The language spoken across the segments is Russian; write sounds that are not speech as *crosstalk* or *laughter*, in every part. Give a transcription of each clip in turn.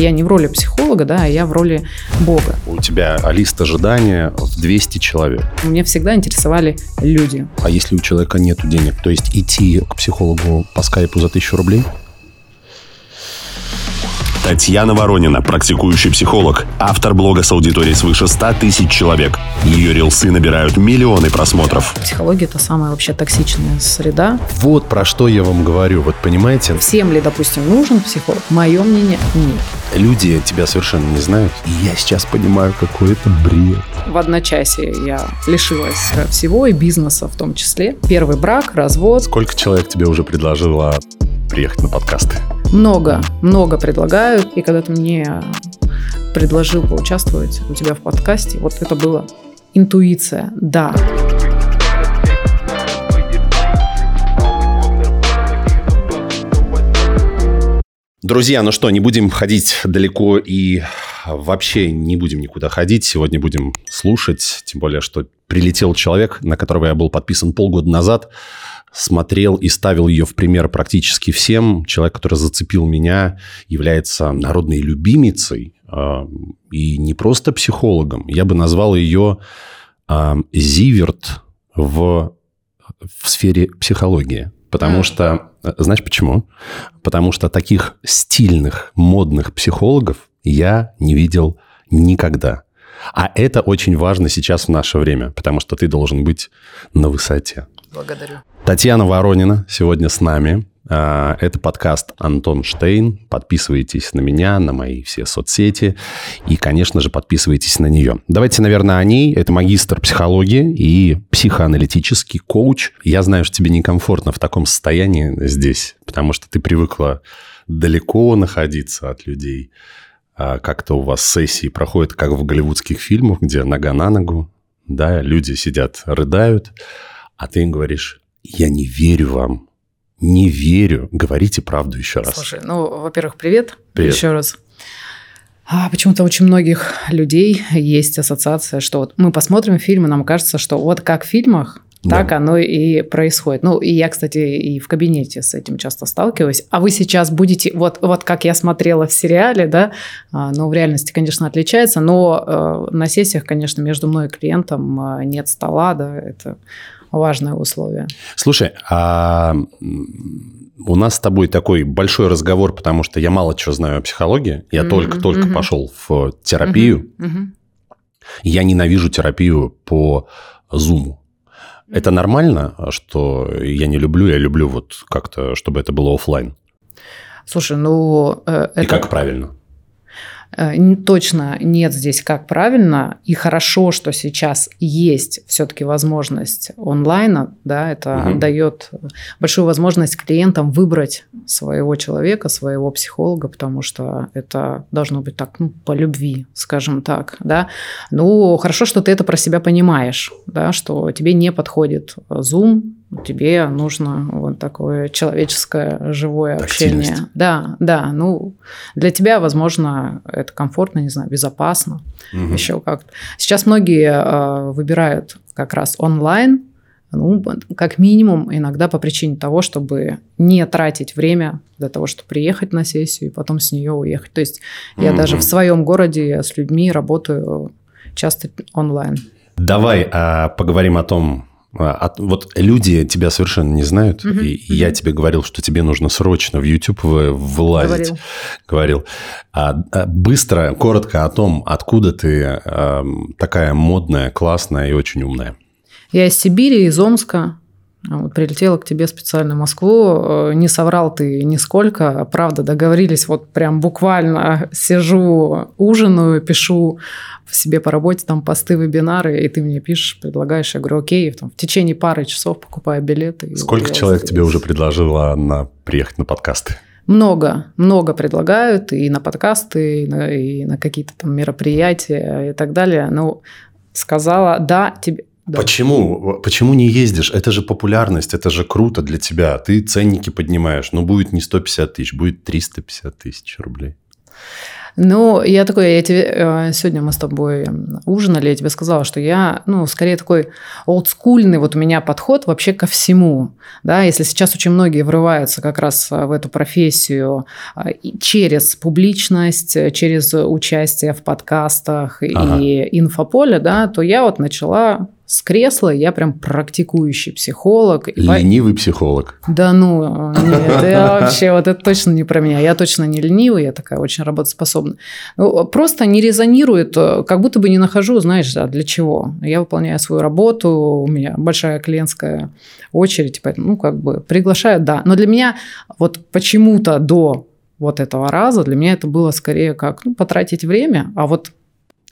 Я не в роли психолога, да, а я в роли Бога. У тебя лист ожидания в 200 человек. Меня всегда интересовали люди. А если у человека нет денег, то есть идти к психологу по скайпу за тысячу рублей? Татьяна Воронина, практикующий психолог, автор блога с аудиторией свыше 100 тысяч человек. Ее рилсы набирают миллионы просмотров. Психология – это самая вообще токсичная среда. Вот про что я вам говорю, вот понимаете? Всем ли, допустим, нужен психолог? Мое мнение – нет. Люди тебя совершенно не знают, и я сейчас понимаю, какой это бред. В одночасье я лишилась всего и бизнеса в том числе. Первый брак, развод. Сколько человек тебе уже предложило приехать на подкасты? Много, много предлагают. И когда ты мне предложил поучаствовать у тебя в подкасте, вот это было интуиция, да. Друзья, ну что, не будем ходить далеко и вообще не будем никуда ходить. Сегодня будем слушать, тем более, что прилетел человек, на которого я был подписан полгода назад, смотрел и ставил ее в пример практически всем. Человек, который зацепил меня, является народной любимицей э, и не просто психологом. Я бы назвал ее э, Зиверт в, в сфере психологии. Потому что, знаешь почему? Потому что таких стильных, модных психологов я не видел никогда. А это очень важно сейчас в наше время, потому что ты должен быть на высоте. Благодарю. Татьяна Воронина сегодня с нами. А, это подкаст Антон Штейн. Подписывайтесь на меня, на мои все соцсети. И, конечно же, подписывайтесь на нее. Давайте, наверное, о ней. Это магистр психологии и психоаналитический коуч. Я знаю, что тебе некомфортно в таком состоянии здесь, потому что ты привыкла далеко находиться от людей. А, как-то у вас сессии проходят, как в голливудских фильмах, где нога на ногу, да, люди сидят, рыдают, а ты им говоришь, я не верю вам, не верю. Говорите правду еще раз. Слушай, ну, во-первых, привет, Привет. еще раз. А почему-то очень многих людей есть ассоциация, что вот мы посмотрим фильм, и нам кажется, что вот как в фильмах, Да. так оно и происходит. Ну, и я, кстати, и в кабинете с этим часто сталкиваюсь. А вы сейчас будете, вот, вот как я смотрела в сериале, да, а, ну, в реальности, конечно, отличается, но э, на сессиях, конечно, между мной и клиентом э, нет стола, да, это важное условие. Слушай, а у нас с тобой такой большой разговор, потому что я мало чего знаю о психологии. Я только-только мгм. пошел в терапию. Мгм, мгм. Я ненавижу терапию по Zoom. Это нормально, что я не люблю, я люблю вот как-то, чтобы это было оффлайн. Слушай, ну... э, И это- как правильно? Э, Точно нет здесь как правильно. И хорошо, что сейчас есть все-таки возможность онлайна. Да, это Мгм. дает большую возможность клиентам выбрать своего человека, своего психолога, потому что это должно быть так, ну, по любви, скажем так. Да. Ну, хорошо, что ты это про себя понимаешь, да, что тебе не подходит Zoom, тебе нужно вот такое человеческое живое общение. Да, да. Ну, для тебя, возможно, это комфортно, не знаю, безопасно, Мгм. еще как-то. Сейчас многие э, выбирают как раз онлайн, ну, как минимум, иногда по причине того, чтобы не тратить время для того, чтобы приехать на сессию и потом с нее уехать. То есть я Мгм. даже в своем городе с людьми работаю часто онлайн. Давай а, поговорим о том, от- вот люди тебя совершенно не знают, Мгм, и, и я тебе говорил, что тебе нужно срочно в YouTube вы- вылазить. Говорил. Говорил. А, а, быстро, коротко о том, откуда ты ам, такая модная, классная и очень умная. Я из Сибири, из Омска. А Вот прилетела к тебе специально в Москву. Э, Не соврал ты нисколько. Правда, договорились. Вот прям буквально *laughs* сижу, ужинаю, пишу в себе по работе там посты, вебинары, и ты мне пишешь, предлагаешь. Я говорю, окей, там, в течение пары часов покупаю билеты. Сколько человек здесь. тебе уже предложило на, приехать на подкасты? Много, много предлагают и на подкасты, и на, и на какие-то там мероприятия и так далее. Ну, сказала, да, тебе... да. Почему? Почему не ездишь? Это же популярность, это же круто для тебя. Ты ценники поднимаешь. Ну, будет не 150 тысяч, будет 350 тысяч рублей. Ну, я такой, я тебе э, сегодня мы с тобой ужинали, я тебе сказала, что я, ну, скорее такой олдскульный вот у меня подход вообще ко всему, да, если сейчас очень многие врываются как раз э, в эту профессию э, через публичность, через участие в подкастах ага. и инфополе, да, то я вот начала с кресла, я прям практикующий психолог. Ленивый психолог. Да ну, нет, я вообще, вот это точно не про меня. Я точно не ленивый, я такая очень работоспособная. Ну, просто не резонирует, как будто бы не нахожу, знаешь, а для чего. Я выполняю свою работу, у меня большая клиентская очередь, поэтому, ну, как бы приглашаю, да. Но для меня вот почему-то до вот этого раза для меня это было скорее как ну, потратить время, а вот...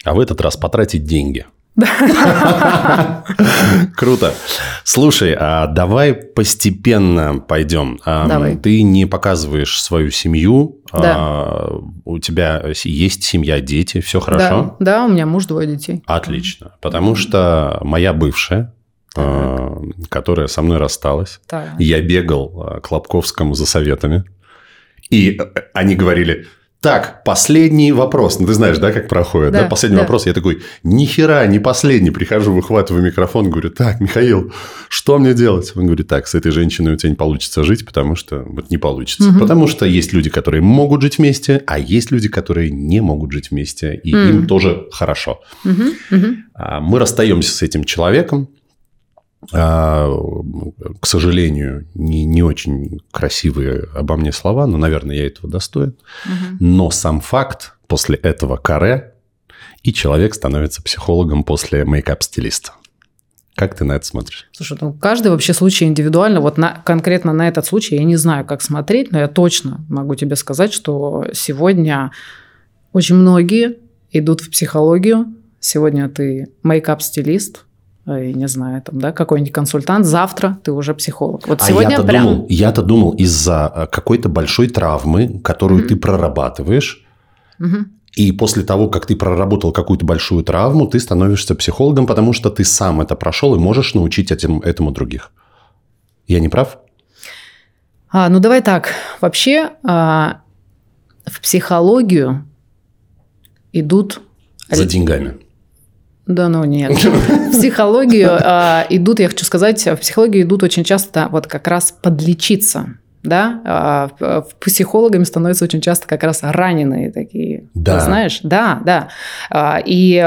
А в этот раз потратить деньги – *laughs* Круто. Слушай, а давай постепенно пойдем. Давай. Ты не показываешь свою семью. Да. А, у тебя есть семья, дети, все хорошо? Да, да у меня муж, двое детей. Отлично. Потому что моя бывшая, так. которая со мной рассталась, так. я бегал к Лобковскому за советами. И они говорили, так, последний вопрос. Ну, ты знаешь, да, как проходит? Да, да? Последний да. вопрос. Я такой, ни хера, не последний. Прихожу, выхватываю микрофон, говорю, так, Михаил, что мне делать? Он говорит, так, с этой женщиной у тебя не получится жить, потому что вот не получится. Угу. Потому что есть люди, которые могут жить вместе, а есть люди, которые не могут жить вместе, и угу. им тоже хорошо. Угу. Угу. Мы расстаемся с этим человеком. А, к сожалению, не, не очень красивые обо мне слова, но, наверное, я этого достоин. Угу. Но сам факт после этого каре, и человек становится психологом после мейкап-стилиста. Как ты на это смотришь? Слушай, ну каждый вообще случай индивидуально. Вот на, конкретно на этот случай я не знаю, как смотреть, но я точно могу тебе сказать, что сегодня очень многие идут в психологию. Сегодня ты мейкап-стилист, Э, не знаю, там, да, какой-нибудь консультант, завтра ты уже психолог. Вот а сегодня я-то прям... думал, я-то думал из-за э, какой-то большой травмы, которую mm-hmm. ты прорабатываешь, mm-hmm. и после того, как ты проработал какую-то большую травму, ты становишься психологом, потому что ты сам это прошел и можешь научить этим, этому других. Я не прав? А, ну, давай так. Вообще а, в психологию идут... За деньгами. Да ну нет. В *laughs* психологию а, идут, я хочу сказать, в психологию идут очень часто вот как раз подлечиться да, а, психологами становятся очень часто как раз раненые такие, да. Знаешь, да, да, а, и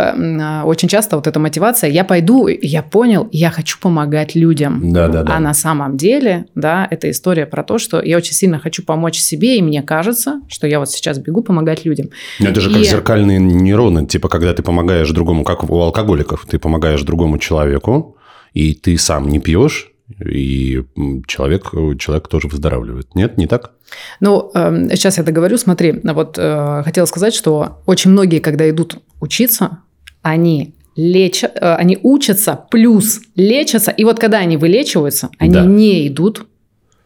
очень часто вот эта мотивация, я пойду, я понял, я хочу помогать людям, да, да, да. а на самом деле, да, это история про то, что я очень сильно хочу помочь себе, и мне кажется, что я вот сейчас бегу помогать людям. Это же и... как зеркальные нейроны, типа когда ты помогаешь другому, как у алкоголиков, ты помогаешь другому человеку, и ты сам не пьешь, и человек, человек тоже выздоравливает. Нет, не так? Ну, э, сейчас я договорю. Смотри, вот э, хотела сказать, что очень многие, когда идут учиться, они лечат, э, они учатся плюс лечатся, и вот когда они вылечиваются, они да. не идут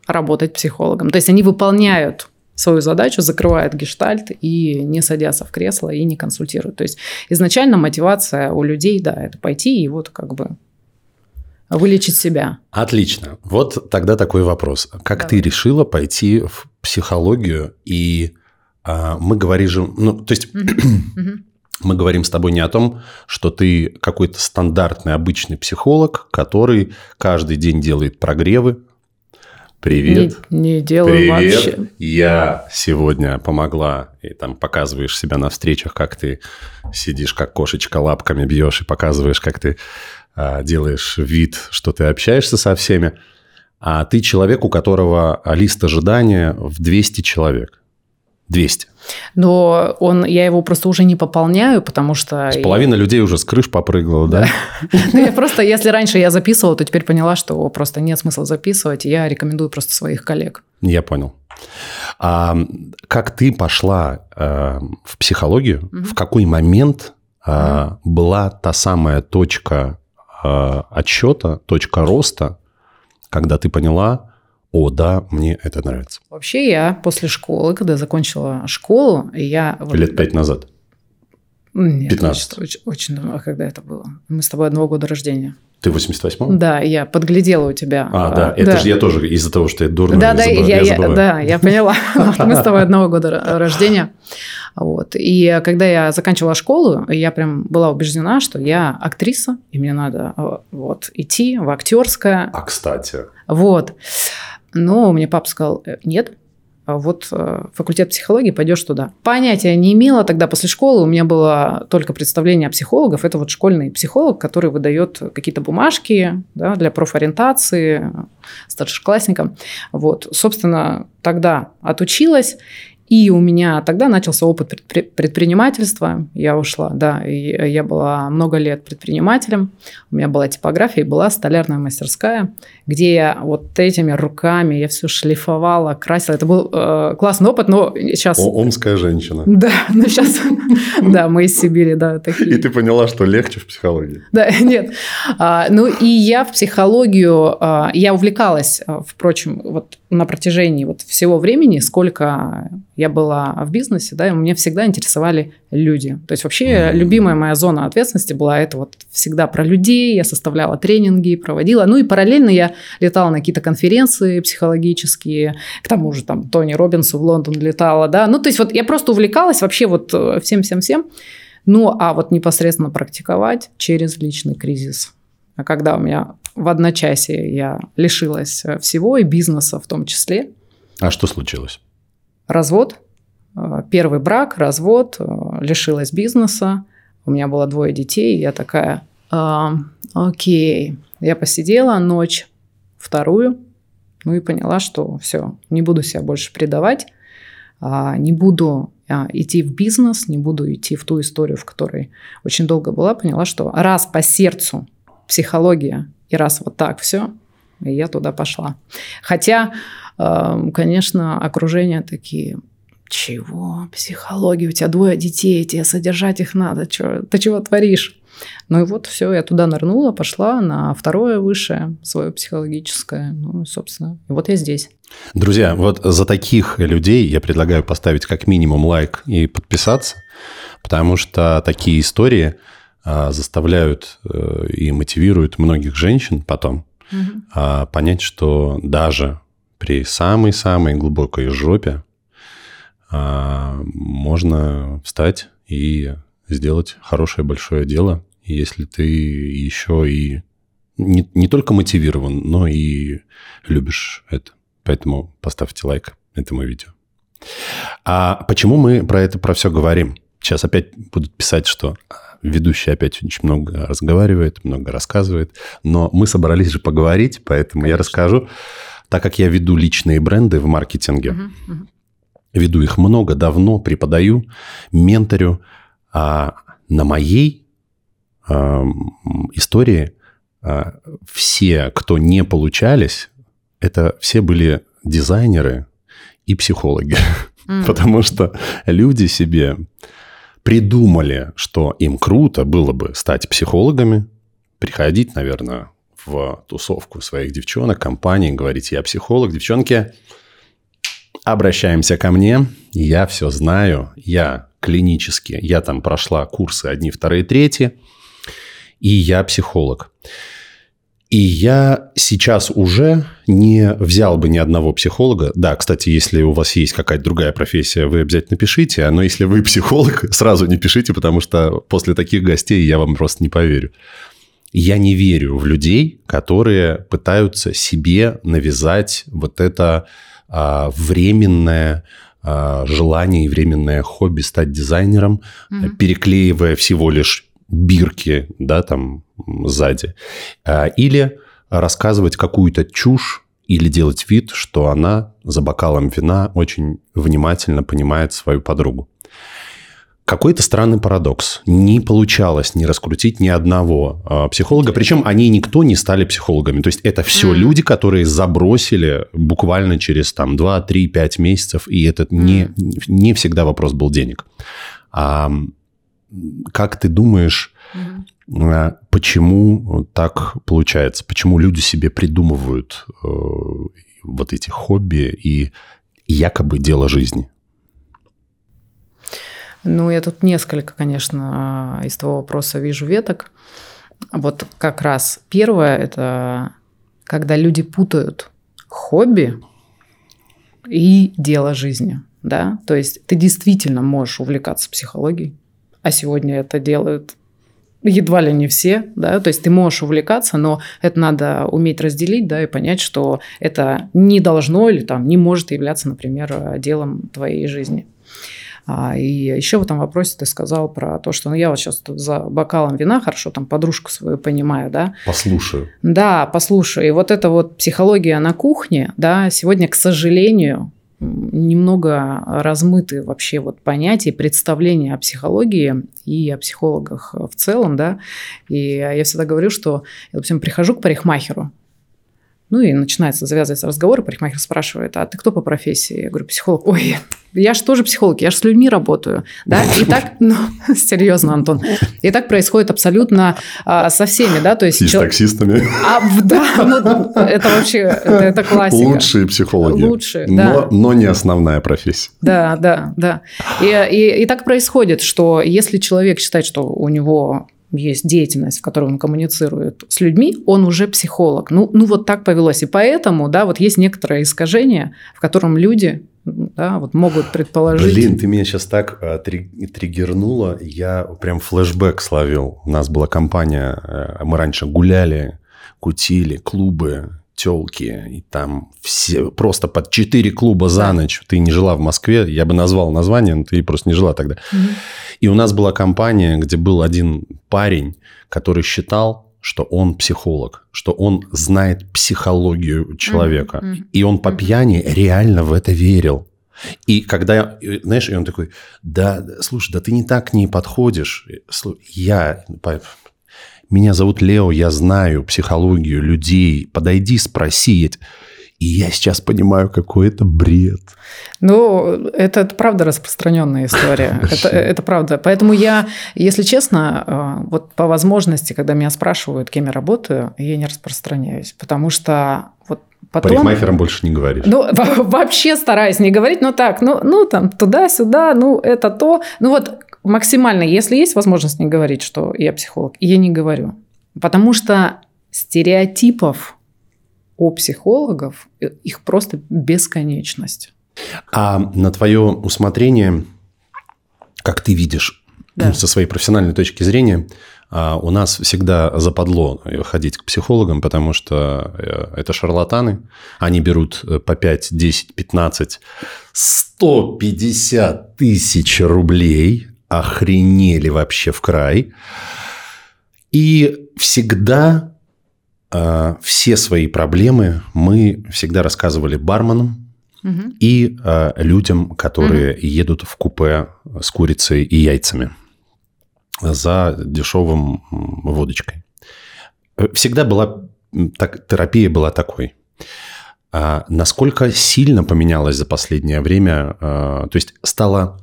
работать психологом. То есть они выполняют свою задачу, закрывают гештальт и не садятся в кресло и не консультируют. То есть изначально мотивация у людей, да, это пойти и вот как бы вылечить себя. Отлично. Вот тогда такой вопрос. Как Давай. ты решила пойти в психологию? И а, мы говорим. Ну, то есть... *clears throat* Мы говорим с тобой не о том, что ты какой-то стандартный, обычный психолог, который каждый день делает прогревы. Привет. Не, не делаю Привет. вообще. Я сегодня помогла, и там показываешь себя на встречах, как ты сидишь, как кошечка, лапками бьешь и показываешь, как ты делаешь вид, что ты общаешься со всеми, а ты человек, у которого лист ожидания в 200 человек. 200. Но он, я его просто уже не пополняю, потому что... Половина людей уже с крыш попрыгала, да? Ну, я просто, если раньше я записывала, то теперь поняла, что просто нет смысла записывать, я рекомендую просто своих коллег. Я понял. А как ты пошла э, в психологию? В какой момент э, была та самая точка Э, отчета, точка роста, когда ты поняла, о, да, мне это нравится? Вообще я после школы, когда закончила школу, я... Лет пять назад? Нет, 15. Очень, очень давно. А когда это было? Мы с тобой одного года рождения. Ты 88-го? Да, я подглядела у тебя. А, да, это да. же я тоже из-за того, что я дурно да, да, забыв... я, я, я Да, я поняла. *laughs* Мы с тобой одного года рождения. Вот. И когда я заканчивала школу, я прям была убеждена, что я актриса, и мне надо э, вот, идти в актерское. А кстати. Вот. Но мне папа сказал, «Э, нет, а вот э, факультет психологии, пойдешь туда. Понятия не имела тогда после школы, у меня было только представление о психологах. Это вот школьный психолог, который выдает какие-то бумажки да, для профориентации старшеклассникам. Вот, собственно, тогда отучилась и у меня тогда начался опыт предпринимательства. Я ушла, да, и я была много лет предпринимателем. У меня была типография и была столярная мастерская, где я вот этими руками я все шлифовала, красила. Это был э, классный опыт, но сейчас... О, омская женщина. *laughs* Да, но сейчас... *laughs* Да, мы из Сибири, да, такие. И ты поняла, что легче в психологии. Да, *laughs* нет. А, ну и я в психологию, а, я увлекалась, а, впрочем, вот на протяжении вот всего времени, сколько я была в бизнесе, да, и меня всегда интересовали люди. То есть вообще mm-hmm. любимая моя зона ответственности была это вот всегда про людей, я составляла тренинги, проводила. Ну и параллельно я летала на какие-то конференции психологические, к тому же там Тони Робинсу в Лондон летала, да. Ну то есть вот я просто увлекалась вообще вот э, всем-всем-всем. Ну а вот непосредственно практиковать через личный кризис. А когда у меня в одночасье я лишилась всего и бизнеса в том числе. А что случилось? развод, э, первый брак, развод, э, лишилась бизнеса, у меня было двое детей, я такая, а, окей, я посидела ночь, вторую, ну и поняла, что все, не буду себя больше предавать, а, не буду а, идти в бизнес, не буду идти в ту историю, в которой очень долго была, поняла, что раз по сердцу психология и раз вот так все, и я туда пошла. Хотя Конечно, окружение такие, чего? Психология, у тебя двое детей, тебе содержать их надо, чё, ты чего творишь? Ну и вот все, я туда нырнула, пошла на второе высшее, свое психологическое. Ну, собственно, вот я здесь. Друзья, вот за таких людей я предлагаю поставить как минимум лайк и подписаться, потому что такие истории заставляют э, и мотивируют многих женщин потом угу. а, понять, что даже при самой-самой глубокой жопе а, можно встать и сделать хорошее большое дело, если ты еще и не, не только мотивирован, но и любишь это. Поэтому поставьте лайк этому видео. А почему мы про это, про все говорим? Сейчас опять будут писать, что ведущий опять очень много разговаривает, много рассказывает, но мы собрались же поговорить, поэтому Конечно. я расскажу так как я веду личные бренды в маркетинге, uh-huh, uh-huh. веду их много, давно, преподаю, менторю, а на моей а, истории а, все, кто не получались, это все были дизайнеры и психологи. Mm. *laughs* Потому что люди себе придумали, что им круто было бы стать психологами, приходить, наверное, в тусовку своих девчонок, компаний, говорить, я психолог, девчонки, обращаемся ко мне, я все знаю, я клинически, я там прошла курсы одни, вторые, третьи, и я психолог. И я сейчас уже не взял бы ни одного психолога. Да, кстати, если у вас есть какая-то другая профессия, вы обязательно пишите. Но если вы психолог, *laughs* сразу не пишите, потому что после таких гостей я вам просто не поверю. Я не верю в людей, которые пытаются себе навязать вот это а, временное а, желание и временное хобби стать дизайнером, mm-hmm. переклеивая всего лишь бирки, да, там сзади, а, или рассказывать какую-то чушь или делать вид, что она за бокалом вина очень внимательно понимает свою подругу. Какой-то странный парадокс. Не получалось не раскрутить ни одного э, психолога. Причем они никто не стали психологами. То есть это все mm. люди, которые забросили буквально через там 2, 3, 5 месяцев. И это mm. не, не всегда вопрос был денег. А, как ты думаешь, mm. Почему так получается? Почему люди себе придумывают э, вот эти хобби и якобы дело жизни? Ну, я тут несколько, конечно, из того вопроса вижу веток. Вот как раз первое – это когда люди путают хобби и дело жизни. да, то есть ты действительно можешь увлекаться психологией, а сегодня это делают едва ли не все, да, то есть ты можешь увлекаться, но это надо уметь разделить, да, и понять, что это не должно или там не может являться, например, делом твоей жизни. А, и еще в этом вопросе ты сказал про то, что ну, я вот сейчас тут за бокалом вина, хорошо, там подружку свою понимаю, да. Послушаю. Да, послушаю. И вот эта вот психология на кухне, да, сегодня, к сожалению, немного размыты вообще вот понятия, представления о психологии и о психологах в целом, да. И я всегда говорю, что я, допустим, прихожу к парикмахеру, ну и начинается, завязывается разговор, и парикмахер спрашивает, а ты кто по профессии? Я говорю, психолог. Ой, я же тоже психолог, я же с людьми работаю. Да? И так, *laughs* ну, *laughs* серьезно, Антон. И так происходит абсолютно а, со всеми, да, то есть... И с таксистами. А, да, ну, это вообще, это, это классика. Лучшие психологи. Лучшие, да. Но, но не основная профессия. Да, да, да. И, и, и так происходит, что если человек считает, что у него есть деятельность, в которой он коммуницирует с людьми, он уже психолог. Ну, ну вот так повелось. И поэтому, да, вот есть некоторое искажение, в котором люди да, вот могут предположить. Блин, ты меня сейчас так э, триггернула, я прям флешбэк словил. У нас была компания, э, мы раньше гуляли, кутили, клубы, телки, и там все просто под четыре клуба за ночь. Ты не жила в Москве, я бы назвал название, но ты просто не жила тогда. Угу. И у нас была компания, где был один парень, который считал, что он психолог, что он знает психологию человека. Mm-hmm. И он по пьяни реально в это верил. И когда, знаешь, и он такой, да, слушай, да ты не так к ней подходишь. Я, меня зовут Лео, я знаю психологию людей, подойди, спроси. И я сейчас понимаю, какой это бред. Ну, это, это правда распространенная история. *laughs* Это, это правда. Поэтому я, если честно, э, вот по возможности, когда меня спрашивают, кем я работаю, я не распространяюсь. Потому что вот Потом, Парикмахером больше не говоришь. Ну, вообще стараюсь не говорить, но так, ну, ну там, туда-сюда, ну, это то. Ну, вот максимально, если есть возможность не говорить, что я психолог, я не говорю. Потому что стереотипов о психологов, э, их просто бесконечность. А на твое усмотрение, как ты видишь, да. со своей профессиональной точки зрения, а, у нас всегда западло ходить к психологам, потому что э, это шарлатаны. Они берут э, по 5, 10, 15, 150 тысяч рублей. Охренели вообще в край. И всегда э, все свои проблемы мы всегда рассказывали барменам угу. и э, людям, которые угу. едут в купе с курицей и яйцами за дешевым водочкой. Всегда была так, терапия была такой. А насколько сильно поменялось за последнее время? А, то есть стало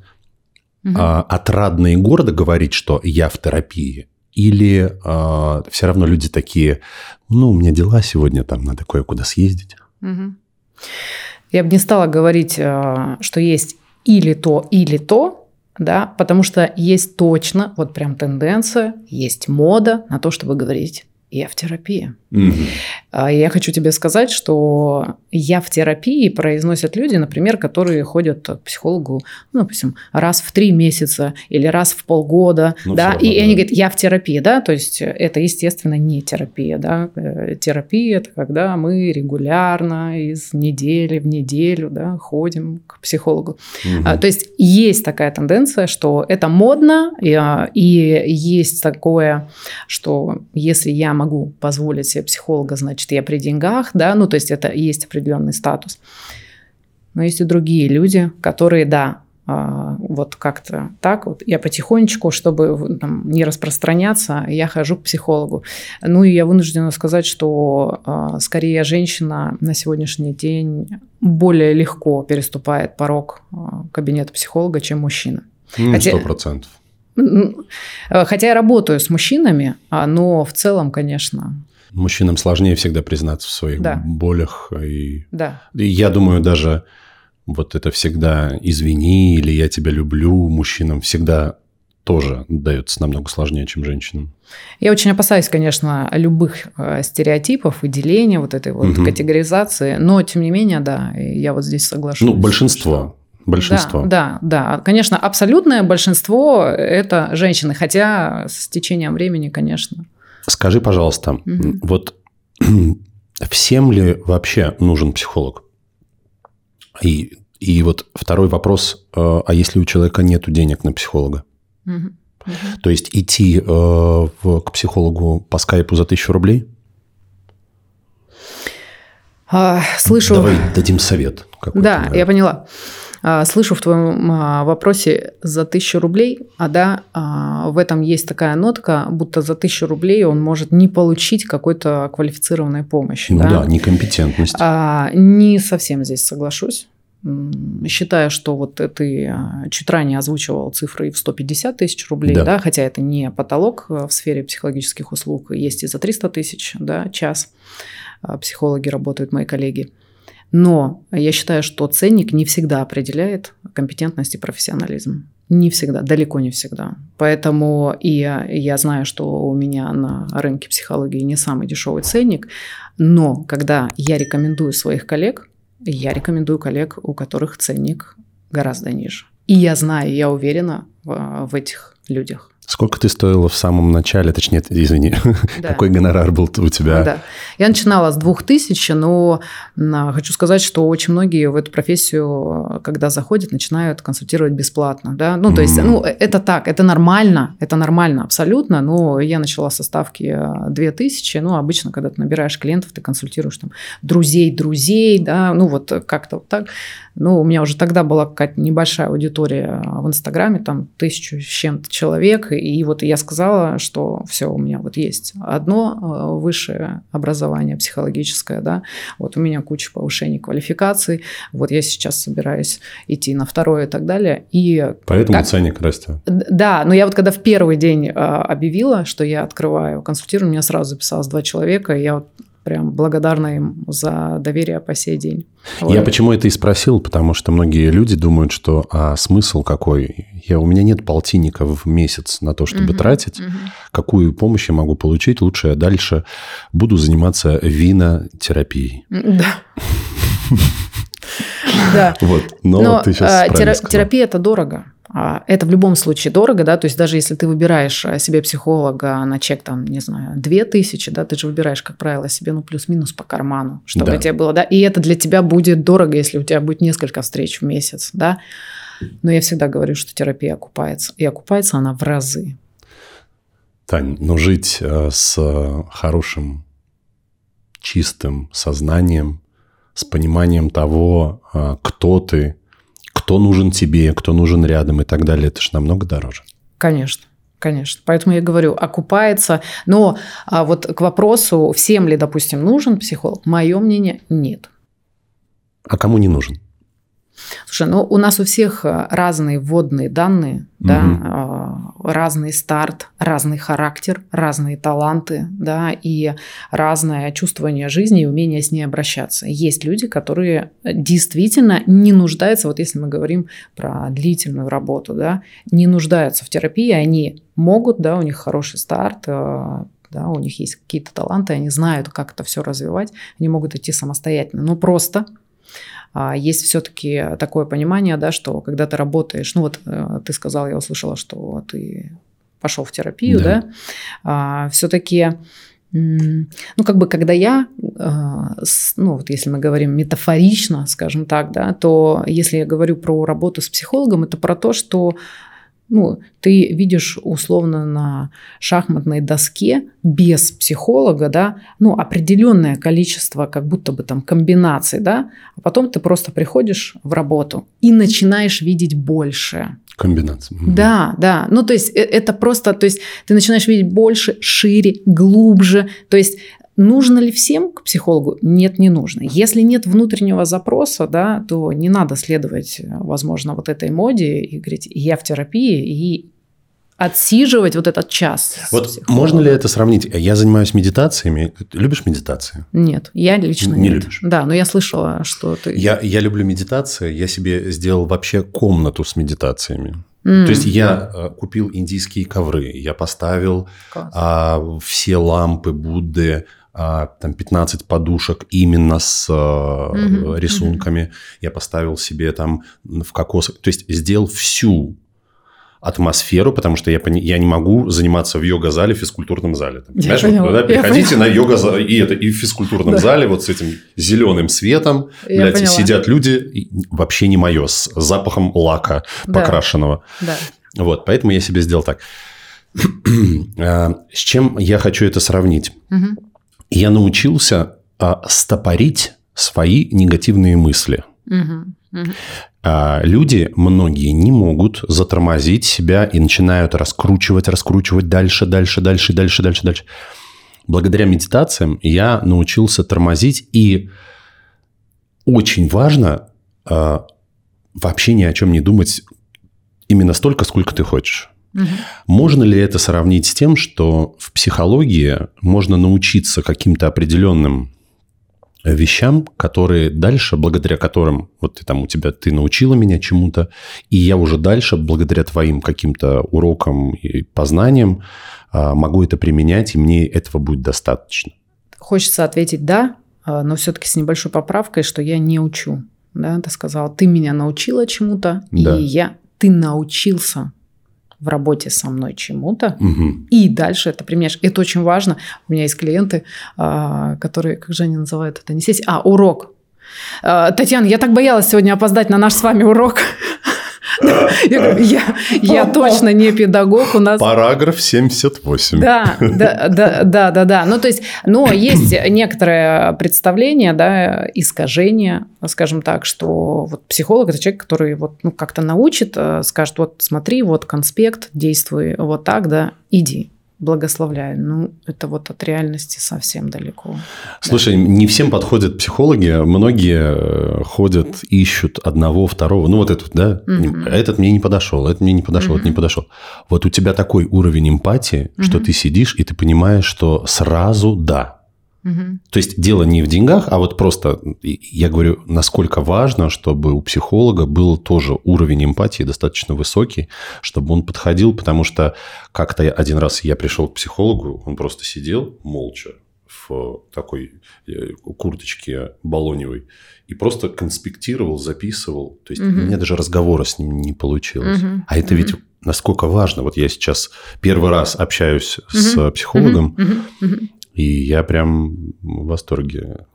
угу. а, отрадно и гордо говорить, что я в терапии, или э, все равно люди такие, ну, у меня дела сегодня, там надо кое-куда съездить. Угу. Я бы не стала говорить, э, что есть или то, или то, да, потому что есть точно, вот прям тенденция, есть мода на то, чтобы говорить я в терапии. Угу. Я хочу тебе сказать, что я в терапии произносят люди, например, которые ходят к психологу, ну, допустим, раз в три месяца или раз в полгода, ну, да, равно, и да. они говорят, я в терапии, да, то есть это, естественно, не терапия, да, э, терапия – это когда мы регулярно из недели в неделю, да, ходим к психологу. Угу. То есть есть такая тенденция, что это модно, и, а, и есть такое, что если я могу позволить себе психолога, значит, я при деньгах, да, ну, то есть это есть определенный статус. Но есть и другие люди, которые, да, а, вот как-то так вот, я потихонечку, чтобы там, не распространяться, я хожу к психологу. Ну и я вынуждена сказать, что а, скорее женщина на сегодняшний день более легко переступает порог а, кабинета психолога, чем мужчина. Сто процентов. Хотя я работаю с мужчинами, но в целом, конечно. Мужчинам сложнее всегда признаться в своих да. болях. И, да. и я думаю, даже вот это всегда «извини» или «я тебя люблю» мужчинам всегда тоже дается намного сложнее, чем женщинам. Я очень опасаюсь, конечно, любых э, стереотипов, выделения, вот этой вот угу. категоризации, но тем не менее, да, я вот здесь соглашусь. Ну, большинство. большинство. Да, да, да. Конечно, абсолютное большинство – это женщины, хотя с течением времени, конечно. Скажи, пожалуйста, угу. вот *clears throat* всем ли вообще нужен психолог? И, и вот второй вопрос, э, а если у человека нет денег на психолога? Угу. Угу. То есть идти э, в, к психологу по скайпу за тысячу рублей? А, слышу... Давай дадим совет. Да, я поняла. А, слышу в твоем а, вопросе за тысячу рублей, а да, а, в этом есть такая нотка, будто за тысячу рублей он может не получить какой-то квалифицированной помощи. Ну да, да некомпетентность. Не совсем здесь соглашусь. Считаю, что вот ты чуть ранее озвучивал цифры в 150 тысяч рублей, да. да, хотя это не потолок в сфере психологических услуг, есть и за 300 тысяч, да, час психологи работают, мои коллеги. Но я считаю, что ценник не всегда определяет компетентность и профессионализм. Не всегда, далеко не всегда. Поэтому и я, я знаю, что у меня на рынке психологии не самый дешевый ценник, но когда я рекомендую своих коллег, я рекомендую коллег, у которых ценник гораздо ниже. И я знаю, я уверена в, в этих людях. Сколько ты стоила в самом начале, точнее, извини, *laughs* да. какой гонорар был у тебя? Да. Я начинала с 2000, но хочу сказать, что очень многие в эту профессию, когда заходят, начинают консультировать бесплатно. Да? Ну, то есть, ну, это так, это нормально, это нормально абсолютно, но я начала со ставки 2000, ну, обычно, когда ты набираешь клиентов, ты консультируешь там друзей друзей, да, ну, вот как-то вот так. Ну, у меня уже тогда была какая-то небольшая аудитория в Инстаграме, там тысячу с чем-то человек, и вот я сказала, что все, у меня вот есть одно э, высшее образование психологическое, да, вот у меня куча повышений квалификаций, вот я сейчас собираюсь идти на второе и так далее. И Поэтому как... ценник растет. Да, но я вот когда в первый день э, объявила, что я открываю консультирование, меня сразу записалось два человека, и я вот прям благодарна им за доверие по сей день. Вот. Я почему это и спросил, потому что многие люди думают, что а смысл какой? Я, у меня нет полтинника в месяц на то, чтобы угу, тратить. Угу. Какую помощь я могу получить? Лучше я дальше буду заниматься винотерапией. Да. *laughs* Да. *laughs* Вот. Но, Но ты сейчас а, терапия это дорого. А, это в любом случае дорого, да, то есть даже если ты выбираешь э, себе психолога на чек, там, не знаю, 2000, да, ты же выбираешь, как правило, себе, ну, плюс-минус по карману, чтобы да. тебе было, да, и это для тебя будет дорого, если у тебя будет несколько встреч в месяц, да, но я всегда говорю, что терапия окупается, и окупается она в разы. Тань, но жить э, с хорошим, чистым сознанием, с пониманием того, э, кто ты, кто нужен тебе, кто нужен рядом и так далее, это же намного дороже. Конечно. Конечно. Поэтому я говорю, окупается. Но а вот к вопросу, всем ли, допустим, нужен психолог, мое мнение – нет. А кому не нужен? Слушай, ну у нас у всех э, разные вводные данные, угу. да, разный старт, разный характер, разные таланты, да, и разное чувствование жизни и умение с ней обращаться. Есть люди, которые действительно не нуждаются, вот если мы говорим про длительную работу, да, не нуждаются в терапии, они могут, да, у них хороший старт, э, да, у них есть какие-то таланты, они знают, как это все развивать, они могут идти самостоятельно, но просто а, есть все-таки такое понимание, да, что когда ты работаешь, ну вот э, ты сказал, я услышала, что ты пошел в терапию, да, да? А, все-таки ну, как бы, когда я, а, ну, вот если мы говорим метафорично, скажем так, да, то если я говорю про работу с психологом, это про то, что ну, ты видишь условно на шахматной доске без психолога, да, ну, определенное количество как будто бы там комбинаций, да, а потом ты просто приходишь в работу и начинаешь видеть больше. Комбинации. Да, да. Ну, то есть э, это просто, то есть ты начинаешь видеть больше, шире, глубже. То есть Нужно ли всем к психологу? Нет, не нужно. Если нет внутреннего запроса, да, то не надо следовать, возможно, вот этой моде и говорить, я в терапии, и отсиживать вот этот час. Вот можно ли это сравнить? Я занимаюсь медитациями. Ты любишь медитации? Нет, я лично не нет. любишь. Да, но я слышала, что ты. Я я люблю медитации. Я себе сделал вообще комнату с медитациями. Mm. То есть я э, купил индийские ковры, я поставил а, все лампы Будды, там 15 подушек именно с mm-hmm. рисунками. Mm-hmm. Я поставил себе там в кокос, то есть сделал всю атмосферу, потому что я, я не могу заниматься в йога-зале, в физкультурном зале. Я Понимаешь, вот, да, приходите на йога и это и в физкультурном да. зале вот с этим зеленым светом, я блядь, сидят люди, вообще не мое, с запахом лака да. покрашенного. Да. Вот, поэтому я себе сделал так. *clears throat* А, с чем я хочу это сравнить? Угу. Я научился а, стопорить свои негативные мысли. Угу. Угу. Люди, многие, не могут затормозить себя и начинают раскручивать, раскручивать дальше, дальше, дальше, дальше, дальше, дальше. Благодаря медитациям я научился тормозить, и очень важно э, вообще ни о чем не думать именно столько, сколько ты хочешь. Угу. Можно ли это сравнить с тем, что в психологии можно научиться каким-то определенным вещам, которые дальше, благодаря которым вот ты там у тебя ты научила меня чему-то, и я уже дальше, благодаря твоим каким-то урокам и познаниям, а, могу это применять, и мне этого будет достаточно. Хочется ответить да, а, но все-таки с небольшой поправкой, что я не учу. Да, ты сказал, ты меня научила чему-то, да. и я, ты научился в работе со мной чему-то, угу. и дальше это применяешь. Это очень важно. У меня есть клиенты, а, которые, как же они называют это, не сессия, а, урок. А, Татьяна, я так боялась сегодня опоздать на наш с вами урок. Я, точно не педагог, у нас... Параграф 78. Да, да, да, да, да, да. Ну, то есть, но есть некоторое представление, да, искажение, скажем так, что вот психолог – это человек, который вот, ну, как-то научит, э, скажет, вот смотри, вот конспект, действуй вот так, да, иди благословляю. Ну, это вот от реальности совсем далеко. Слушай, да. не всем подходят психологи. Многие э, ходят, ищут одного, второго. Ну, вот этот, да? Угу. Этот мне не подошел, этот мне не подошел, угу. этот не подошел. Вот у тебя такой уровень эмпатии, угу. что ты сидишь и ты понимаешь, что сразу да. Угу. То есть дело не в деньгах, а вот просто я говорю, насколько важно, чтобы у психолога был тоже уровень эмпатии достаточно высокий, чтобы он подходил, потому что как-то один раз я пришел к психологу, он просто сидел молча в такой э, курточке баллоневой и просто конспектировал, записывал. То есть угу. у меня даже разговора с ним не получилось. Угу. А это угу. ведь насколько важно. Вот я сейчас первый раз общаюсь с психологом. И я прям в восторге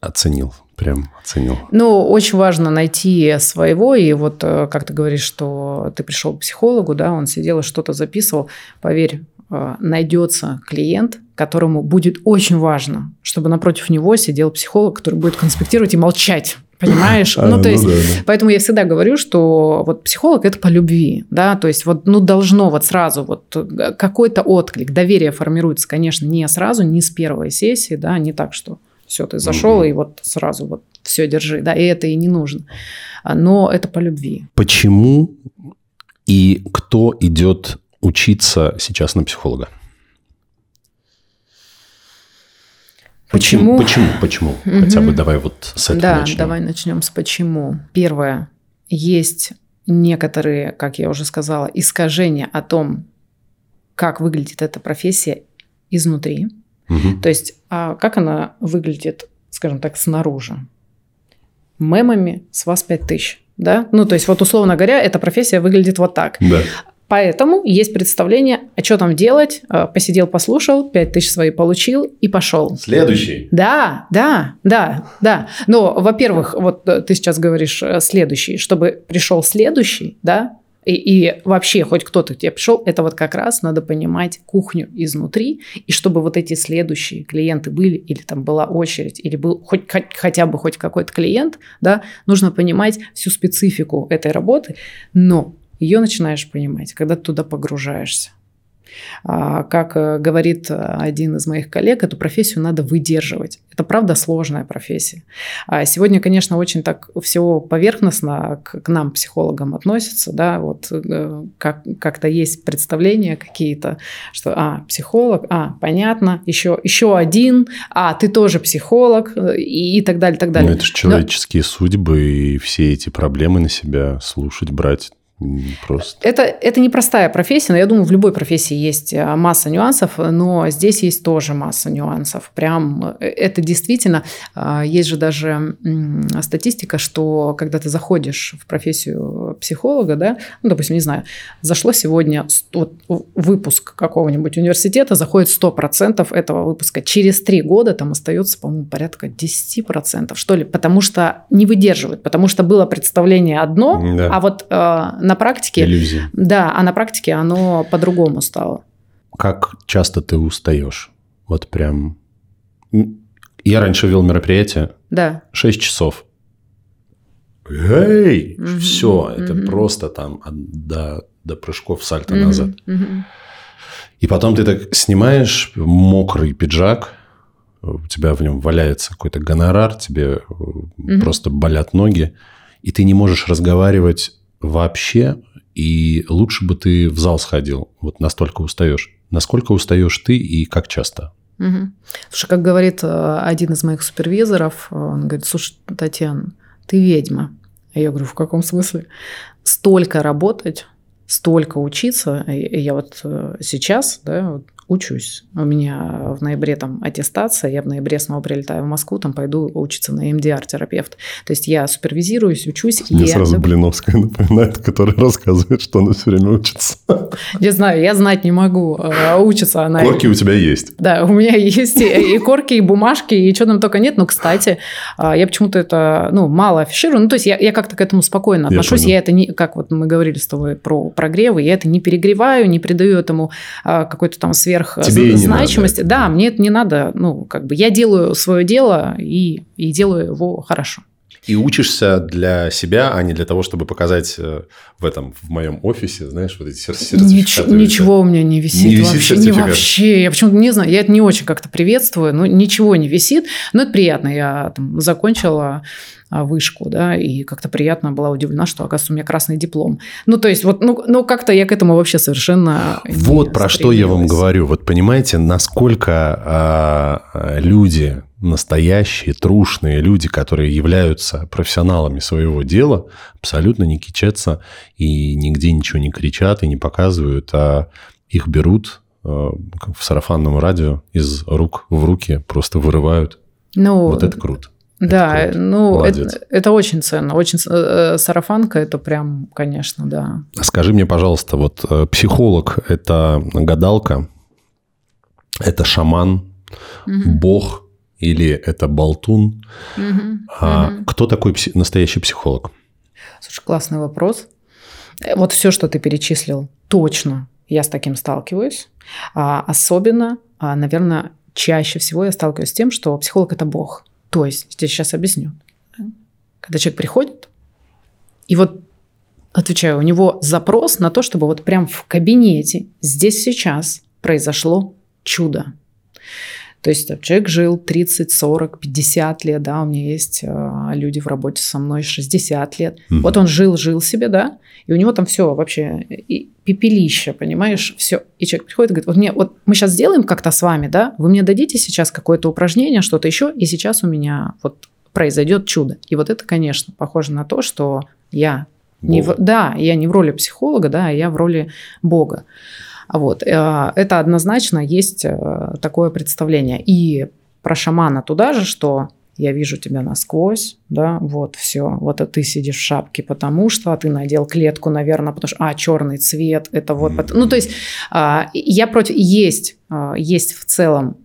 оценил, прям оценил. Ну, очень важно найти своего, и вот э, как ты говоришь, что ты пришел к психологу, да, он сидел и что-то записывал, поверь, э, найдется клиент, которому будет очень важно, чтобы напротив него сидел психолог, который будет конспектировать и молчать. Понимаешь? А, ну, то ну, есть, да, да. поэтому я всегда говорю, что вот психолог это по любви, да, то есть вот, ну, должно вот сразу вот э, какой-то отклик, доверие формируется, конечно, не сразу, не с первой сессии, да, не так, что все, ты зашел mm и вот сразу вот все держи, да, и это и не нужно, а, но это по любви. Почему и кто идет учиться сейчас на психолога? Почему? Почему? Почему? Угу. Хотя бы давай вот с этого да, начнем. давай начнем с почему. Первое. Есть некоторые, как я уже сказала, искажения о том, как выглядит эта профессия изнутри. Угу. То есть, а как она выглядит, скажем так, снаружи. Мемами с вас 5000. Да? Ну, то есть, вот условно говоря, эта профессия выглядит вот так. Да. Поэтому есть представление, а что там делать. Э, посидел, послушал, 5 тысяч свои получил и пошел. Следующий. Да, да, да, да. Но, во-первых, вот э, ты сейчас говоришь э, следующий. Чтобы пришел следующий, да, и, и вообще хоть кто-то к тебе пришел, это вот как раз надо понимать кухню изнутри, и чтобы вот эти следующие клиенты были, или там была очередь, или был хоть, хоть, хотя бы хоть какой-то клиент, да, нужно понимать всю специфику этой работы, но ее начинаешь понимать, когда ты туда погружаешься. А, как э, говорит один из моих коллег, эту профессию надо выдерживать. Это правда сложная профессия. А сегодня, конечно, очень так все поверхностно к, нам, психологам, относятся. Да? Вот э, как, как-то есть представления какие-то, что а, психолог, а, понятно, еще, еще один, а, ты тоже психолог э, и, и так далее, так далее. Ну, это же человеческие Но... судьбы и все эти проблемы на себя слушать, брать Просто. Это, это непростая профессия, но я думаю, в любой профессии есть э, масса нюансов, но здесь есть тоже масса нюансов. Прям э, это действительно, а, есть же даже статистика, что когда ты заходишь в профессию психолога, да, ну, допустим, не знаю, зашло сегодня вот, выпуск какого-нибудь университета, заходит 100% этого выпуска. Через три года там остается, по-моему, порядка 10%, что ли, потому что не выдерживают, потому что было представление одно, да. а вот э, на практике... Иллюзия. Да, а на практике оно по-другому стало. Как часто ты устаешь? Вот прям... Я раньше вел мероприятие. Да. 6 часов. Эй! Угу. Все, это угу. просто там до, до прыжков сальто угу. назад. Угу. И потом ты так снимаешь мокрый пиджак, у тебя в нем валяется какой-то гонорар, тебе угу. просто болят ноги, и ты не можешь разговаривать вообще, и лучше бы ты в зал сходил, вот настолько устаешь. Насколько устаешь ты и как часто? Угу. Слушай, как говорит э, один из моих супервизоров, он говорит, слушай, Татьяна, ты ведьма. А я говорю, в каком смысле? Столько работать, столько учиться. И я вот э, сейчас, да, вот учусь. У меня в ноябре там аттестация, я в ноябре снова прилетаю в Москву, там пойду учиться на МДР-терапевт. То есть я супервизируюсь, учусь. Мне и сразу я... Блиновская напоминает, которая *laughs* рассказывает, что она все время учится. Не знаю, я знать не могу. А учится она. Корки у тебя есть. Да, у меня есть и корки, и бумажки, и что там только нет. Но, кстати, а, я почему-то это ну, мало афиширую. Ну, то есть я, я как-то к этому спокойно отношусь. Я, я это не, как вот мы говорили с тобой про прогревы, я это не перегреваю, не придаю этому а, какой-то там свет сверх Тебе значимости. Да, мне это не надо. Ну, как бы я делаю свое дело и, и делаю его хорошо. И учишься для себя, а не для того, чтобы показать э, в этом, в моем офисе, знаешь, вот эти сертификаты. Ничего, ничего у меня не висит, не висит вообще. Не вообще. Я почему-то не знаю, я это не очень как-то приветствую, но ничего не висит. Но это приятно. Я там закончила а, вышку, да, и как-то приятно была удивлена, что, оказывается, у меня красный диплом. Ну, то есть, вот, ну, ну как-то я к этому вообще совершенно Вот про что я вам говорю. Вот понимаете, насколько э, люди, настоящие, трушные люди, которые являются профессионалами своего дела, абсолютно не кичатся и нигде ничего не кричат и не показывают, а их берут э, в сарафанном радио из рук в руки, просто вырывают. Ну, вот это круто. Да, это ну это, это очень ценно, очень э, э, сарафанка это прям, конечно, да. Скажи мне, пожалуйста, вот э, психолог это гадалка, это шаман, угу. бог или это болтун? Угу. А угу. Кто такой пси- настоящий психолог? Слушай, классный вопрос. Вот все, что ты перечислил, точно я с таким сталкиваюсь. А особенно, а, наверное, чаще всего я сталкиваюсь с тем, что психолог это бог. То есть, я сейчас объясню. Когда человек приходит, и вот отвечаю, у него запрос на то, чтобы вот прям в кабинете, здесь сейчас произошло чудо. То есть человек жил 30, 40, 50 лет, да, у меня есть э, люди в работе со мной 60 лет. Угу. Вот он жил, жил себе, да, и у него там все вообще и пепелище, понимаешь, все. И человек приходит и говорит, вот мне, вот мы сейчас сделаем как-то с вами, да, вы мне дадите сейчас какое-то упражнение, что-то еще, и сейчас у меня вот произойдет чудо. И вот это, конечно, похоже на то, что я не в, да, я не в роли психолога, да, а я в роли Бога. Вот. Э, это однозначно есть э, такое представление. И про шамана туда же, что я вижу тебя насквозь, да, вот все, вот а ты сидишь в шапке, потому что, а ты надел клетку, наверное, потому что, а, черный цвет, это вот, mm-hmm. ну, то есть а, я против, есть, а, есть в целом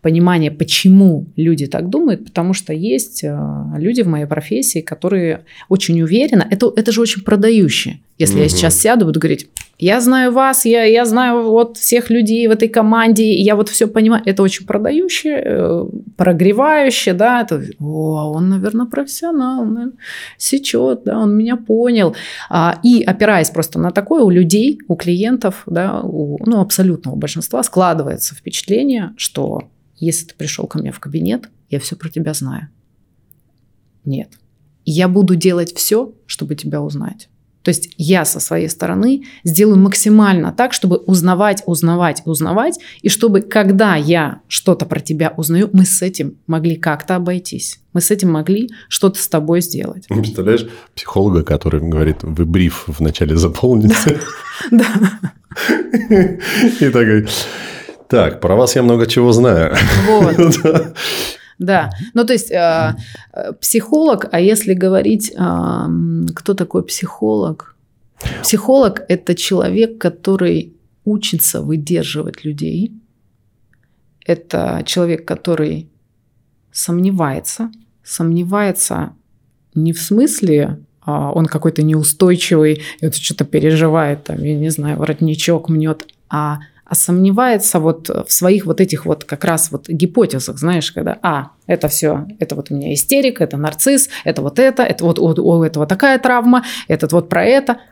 понимание, почему люди так думают, потому что есть э, люди в моей профессии, которые очень уверенно, это, это же очень продающие. Если угу. я сейчас сяду, буду говорить, я знаю вас, я, я знаю вот всех людей в этой команде, я вот все понимаю, это очень продающее, э, прогревающее, да, это, о, он, наверное, профессионал, он сечет, да, он меня понял. А, и опираясь просто на такое, у людей, у клиентов, да, у, ну, абсолютного большинства складывается впечатление, что если ты пришел ко мне в кабинет, я все про тебя знаю. Нет. Я буду делать все, чтобы тебя узнать. То есть я со своей стороны сделаю максимально так, чтобы узнавать, узнавать, узнавать, и чтобы, когда я что-то про тебя узнаю, мы с этим могли как-то обойтись. Мы с этим могли что-то с тобой сделать. Представляешь, психолога, который говорит, вы бриф вначале заполните. Да. И такой, так, про вас я много чего знаю. Вот. Да, ну то есть э, психолог, а если говорить, э, кто такой психолог? Психолог – это человек, который учится выдерживать людей. Это человек, который сомневается. Сомневается не в смысле, а, он какой-то неустойчивый, и вот что-то переживает, там, я не знаю, воротничок мнет, а а сомневается вот в своих вот этих вот как раз вот гипотезах, знаешь, когда, а, это все, это вот у меня истерик, это нарцисс, это вот это, это вот у, у этого такая травма, этот вот про это –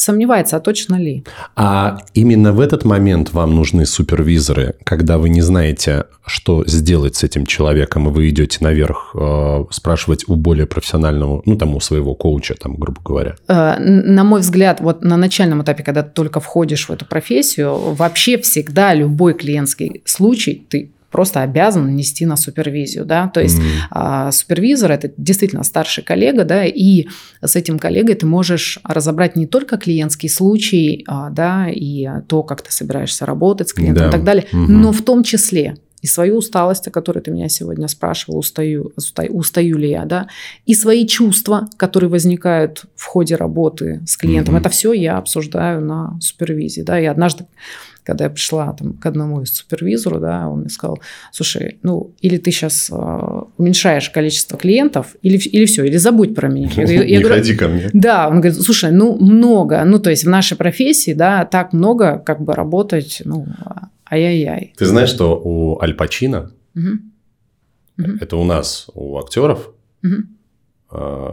сомневается, а точно ли. А именно в этот момент вам нужны супервизоры, когда вы не знаете, что сделать с этим человеком, и вы идете наверх э, спрашивать у более профессионального, ну, там, у своего коуча, там, грубо говоря? Э, на мой взгляд, вот на начальном этапе, когда ты только входишь в эту профессию, вообще всегда любой клиентский случай ты просто обязан нести на супервизию, да, то есть mm. а, супервизор это действительно старший коллега, да, и с этим коллегой ты можешь разобрать не только клиентский случай, а, да, и то, как ты собираешься работать с клиентом да. и так далее, mm-hmm. но в том числе и свою усталость, о которой ты меня сегодня спрашивал, устаю, устаю, устаю ли я, да, и свои чувства, которые возникают в ходе работы с клиентом. Mm-hmm. Это все я обсуждаю на супервизии, да, и однажды когда я пришла там, к одному из супервизору, да, он мне сказал, слушай, ну, или ты сейчас э, уменьшаешь количество клиентов, или, или все, или забудь про меня. Я, я, *laughs* Не говорю, ходи ко мне. Да, он говорит, слушай, ну, много, ну, то есть в нашей профессии, да, так много, как бы работать, ну, ай-яй-яй. Ты знаешь, что у Аль Пачино, угу. это у нас, у актеров, угу. э,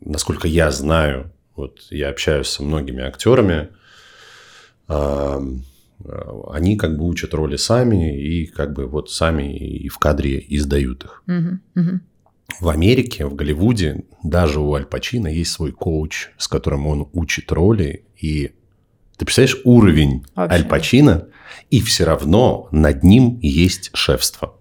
насколько я знаю, вот я общаюсь со многими актерами, они как бы учат роли сами и как бы вот сами и в кадре издают их. Угу, угу. В Америке, в Голливуде, даже у Аль Пачино есть свой коуч, с которым он учит роли. И ты представляешь уровень Вообще. Аль Пачино, и все равно над ним есть шефство.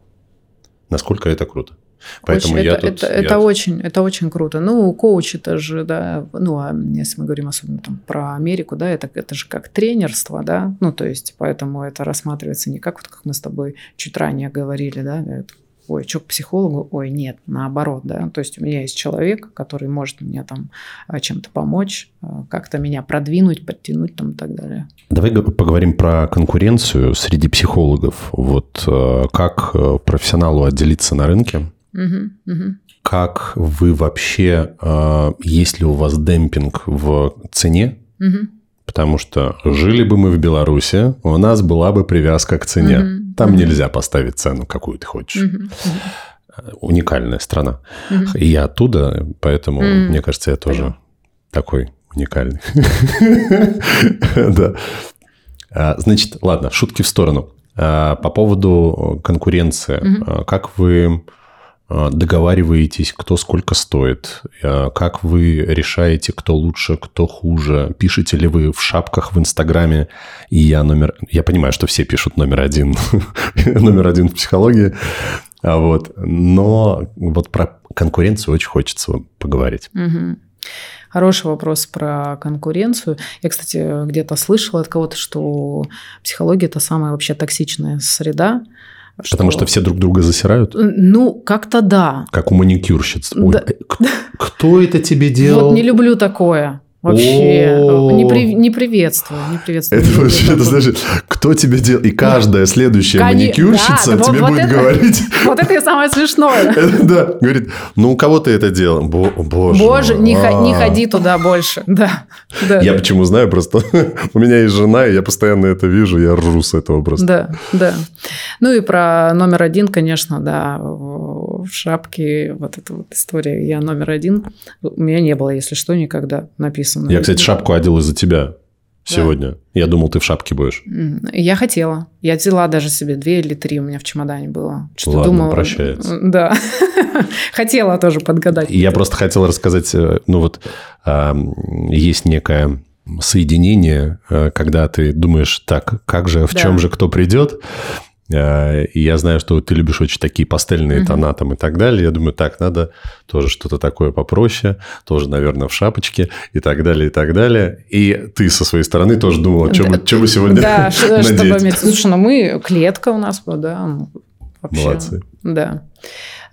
Насколько это круто. Поэтому очень, я это, тут... Это, я... это, очень, это очень круто. Ну, коуч это же, да, ну, а если мы говорим особенно там про Америку, да, это, это же как тренерство, да, ну, то есть, поэтому это рассматривается не как, вот, как мы с тобой чуть ранее говорили, да, это, ой, что к психологу, ой, нет, наоборот, да, то есть у меня есть человек, который может мне там а, чем-то помочь, а, как-то меня продвинуть, подтянуть там и так далее. Давай поговорим про конкуренцию среди психологов. Вот э, как э, профессионалу отделиться на рынке, Угу, угу. Как вы вообще, э, есть ли у вас демпинг в цене? Угу. Потому что жили бы мы в Беларуси, у нас была бы привязка к цене. Угу. Там угу. нельзя поставить цену, какую ты хочешь. Угу. Уникальная страна. Угу. И я оттуда, поэтому, угу. мне кажется, я тоже Понятно. такой уникальный. *laughs* Да. А, значит, ладно, шутки в сторону. А, по поводу конкуренции. Как вы а, договариваетесь, кто сколько стоит, а, как вы решаете, кто лучше, кто хуже, пишете ли вы в шапках в Инстаграме, и я номер... Я понимаю, что все пишут номер один, *laughs* номер один в психологии, а вот, но вот про конкуренцию очень хочется поговорить. Хороший вопрос про конкуренцию. Я, кстати, где-то слышала от кого-то, что психология – это самая вообще токсичная среда, Потому что... что все друг друга засирают? Ну, как-то да. Как у маникюрщиц. Да. Ой, кто это тебе делал? Вот не люблю такое. Вообще не, при, не приветствую, не приветствую. Это вообще, это значит, кто тебе делал, и каждая следующая Кон... маникюрщица да, тебе вот, будет это, говорить. Вот это и самое смешное. *laughs* Да, говорит, ну у кого ты это делал? Боже, Боже, не, не ходи туда больше, *laughs* да. Я почему знаю, просто *laughs* у меня есть жена, и я постоянно это вижу, я ржу с этого просто. Да, да. Ну и про номер один, конечно, да, в шапке вот эта вот история, я номер один, у меня не было, если что, никогда написано. Я, кстати, шапку одел из-за тебя сегодня. Да. Я думал, ты в шапке будешь. Я хотела. Я взяла даже себе две или три у меня в чемодане было. Что Ладно, думала... прощается. Да. *laughs* Хотела тоже подгадать. Я просто хотел рассказать, э, ну вот есть некое соединение, э, когда ты думаешь, так, как же, в да. чем же кто придет, и я знаю, что ты любишь очень такие пастельные угу. тона там и так далее. Я думаю, так, надо тоже что-то такое попроще, тоже, наверное, в шапочке и так далее, и так далее. И ты со своей стороны тоже думала, что, да, что мы сегодня Да, *laughs* надеть? чтобы... Слушай, ну мы, клетка у нас, да, ну, вообще. Молодцы. Да.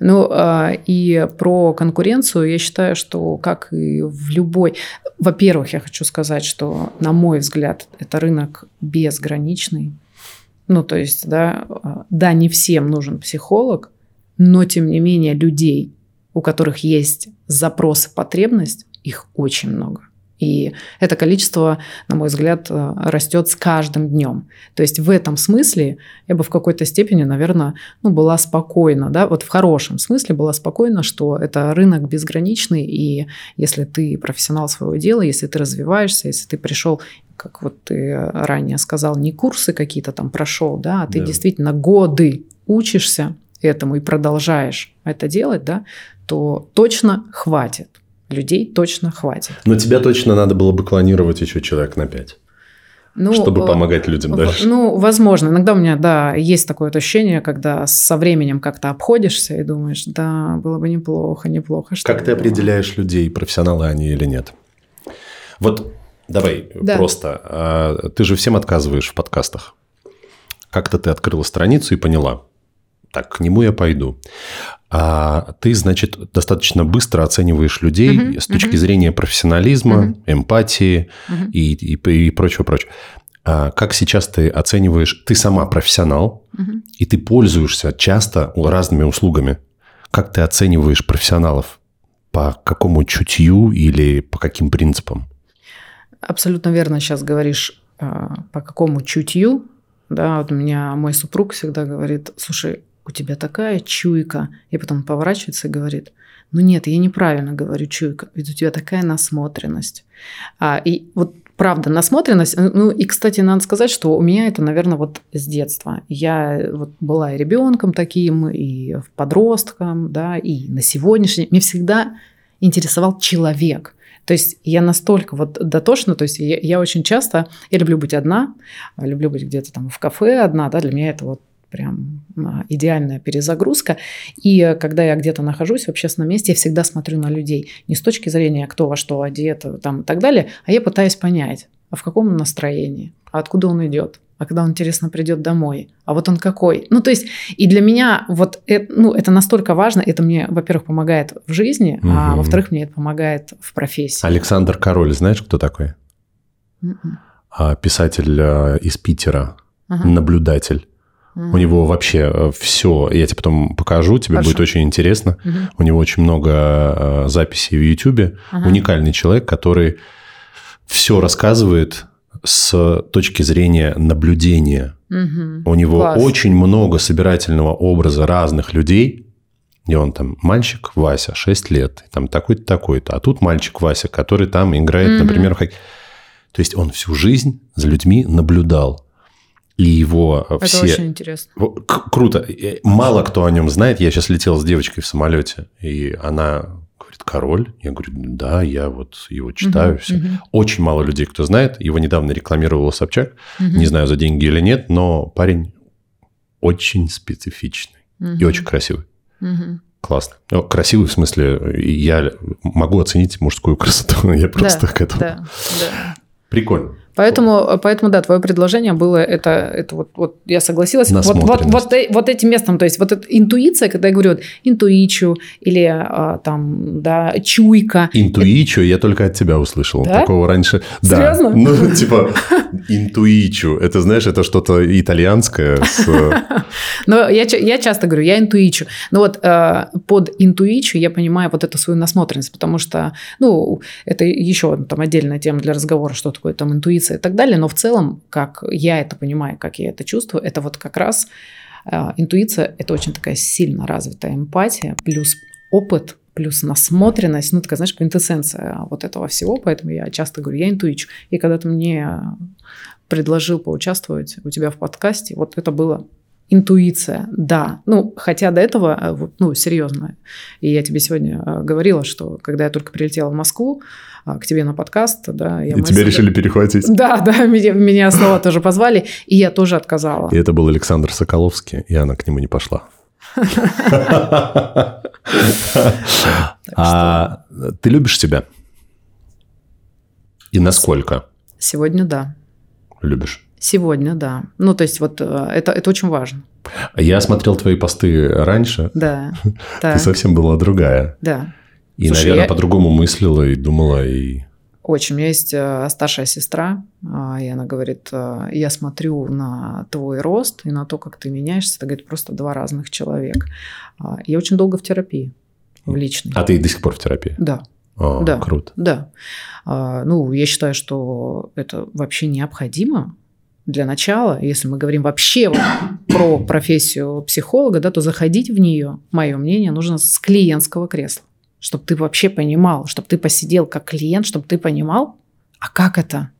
Ну, а, и про конкуренцию я считаю, что как и в любой... Во-первых, я хочу сказать, что, на мой взгляд, это рынок безграничный. Ну, то есть, да, да, не всем нужен психолог, но, тем не менее, людей, у которых есть запрос и потребность, их очень много. И это количество, на мой взгляд, э, растет с каждым днем. То есть в этом смысле я бы в какой-то степени, наверное, ну, была спокойна, да, вот в хорошем смысле была спокойна, что это рынок безграничный, и если ты профессионал своего дела, если ты развиваешься, если ты пришел как вот ты ранее сказал, не курсы какие-то там прошел, да, а ты да. действительно годы учишься этому и продолжаешь это делать, да, то точно хватит людей точно хватит. Но тебя точно надо было бы клонировать еще человек на пять. Ну, чтобы э, помогать людям дальше. Ну, возможно. Иногда у меня, да, есть такое ощущение, когда со временем как-то обходишься и думаешь, да, было бы неплохо, неплохо. Что как ты было. определяешь людей, профессионалы они или нет? Вот давай да. просто. А, ты же всем отказываешь в подкастах. Как-то ты открыла страницу и поняла, так, к нему я пойду а ты, значит, достаточно быстро оцениваешь людей uh-huh, с точки uh-huh. зрения профессионализма, uh-huh. эмпатии uh-huh. И, и, и прочего, прочего. А как сейчас ты оцениваешь, ты сама профессионал, uh-huh. и ты пользуешься часто разными услугами. Как ты оцениваешь профессионалов? По какому чутью или по каким принципам? Абсолютно верно сейчас говоришь, а, по какому чутью. Да, вот у меня мой супруг всегда говорит, слушай, у тебя такая чуйка. И потом поворачивается и говорит, ну нет, я неправильно говорю чуйка, ведь у тебя такая насмотренность. А, и вот правда, насмотренность. Ну и, кстати, надо сказать, что у меня это, наверное, вот с детства. Я вот была и ребенком таким, и подростком, да, и на сегодняшний. Мне всегда интересовал человек. То есть я настолько вот дотошна, то есть я, я очень часто, я люблю быть одна, люблю быть где-то там в кафе одна, да, для меня это вот прям а, идеальная перезагрузка. И когда я где-то нахожусь в общественном месте, я всегда смотрю на людей. Не с точки зрения, кто во что одет там, и так далее, а я пытаюсь понять, а в каком он настроении, а откуда он идет, а когда он, интересно, придет домой, а вот он какой. Ну, то есть, и для меня вот это, ну, это настолько важно, это мне, во-первых, помогает в жизни, угу. а во-вторых, мне это помогает в профессии. Александр Король, знаешь, кто такой? Mm-mm. М-м. А, писатель а, из Питера, ага. наблюдатель. У него вообще э, все, я тебе потом покажу, тебе Хорошо. будет очень интересно. Угу. У него очень много э, записей в YouTube. Ага. Уникальный человек, который все рассказывает с точки зрения наблюдения. Угу. У него Класс. очень много собирательного образа разных людей. И он там мальчик Вася, 6 лет, там такой-то, такой-то. А тут мальчик Вася, который там играет, угу. например, в хоккей. То есть он всю жизнь за людьми наблюдал и его Это все... очень интересно. Круто. Мало кто о нем знает. Я сейчас летел с девочкой в самолете, и она говорит, король? Я говорю, да, я вот его читаю. Угу, все. Угу. Очень мало людей, кто знает. Его недавно рекламировал Собчак. Угу. Не знаю, за деньги или нет, но парень очень специфичный угу. и очень красивый. Угу. Классно. Ну, красивый в смысле, я могу оценить мужскую красоту. *laughs* я просто да, к этому. Да, да. Прикольно. Поэтому, поэтому, да, твое предложение было это, это вот, вот я согласилась. Вот, вот, вот, э, вот этим местом, то есть вот эта интуиция, когда я говорю вот, интуичу или а, там, да, чуйка. Интуичу я только от тебя услышал. Да? Такого раньше. Серьезно? Да. *laughs* Ну, типа, интуичу. Это, знаешь, это что-то итальянское. С... *laughs* Но я, я часто говорю, я интуичу. Но вот э, под интуичу я понимаю вот эту свою насмотренность, потому что, ну, это еще там отдельная тема для разговора, что такое там интуиция интуиция и так далее, но в целом, как я это понимаю, как я это чувствую, это вот как раз э, интуиция – это очень такая сильно развитая эмпатия, плюс опыт, плюс насмотренность, ну, такая, знаешь, квинтэссенция вот этого всего, поэтому я часто говорю, я интуичу. И когда ты мне предложил поучаствовать у тебя в подкасте, вот это было Интуиция, да. Ну, хотя до этого, э, ну, серьезно. И я тебе сегодня э, говорила, что когда я только прилетела в Москву, а, к тебе на подкаст, да. Я и тебя решили перехватить. *laughs* Да, да, меня, меня снова тоже позвали, и я тоже отказала. И это был Александр Соколовский, и она к нему не пошла. А ты любишь себя? И насколько? Сегодня да. Любишь? Сегодня, да. Ну, то есть, вот э, это, это очень важно. Я смотрел твои посты раньше. Да. *laughs* Ты совсем была другая. Да. И, Слушай, наверное, я... по-другому мыслила и думала, и... Очень. У меня есть э, старшая сестра, а, и она говорит, э, я смотрю на твой рост и на то, как ты меняешься. Это, говорит, просто два разных человека. А, я очень долго в терапии, в личной. А ты до сих пор в терапии? Да. О, да, круто. Да. А, ну, я считаю, что это вообще необходимо для начала, если мы говорим вообще про профессию психолога, да, то заходить в нее, мое мнение, нужно с клиентского кресла, чтобы ты вообще понимал, чтобы ты посидел как клиент, чтобы ты понимал, а как это?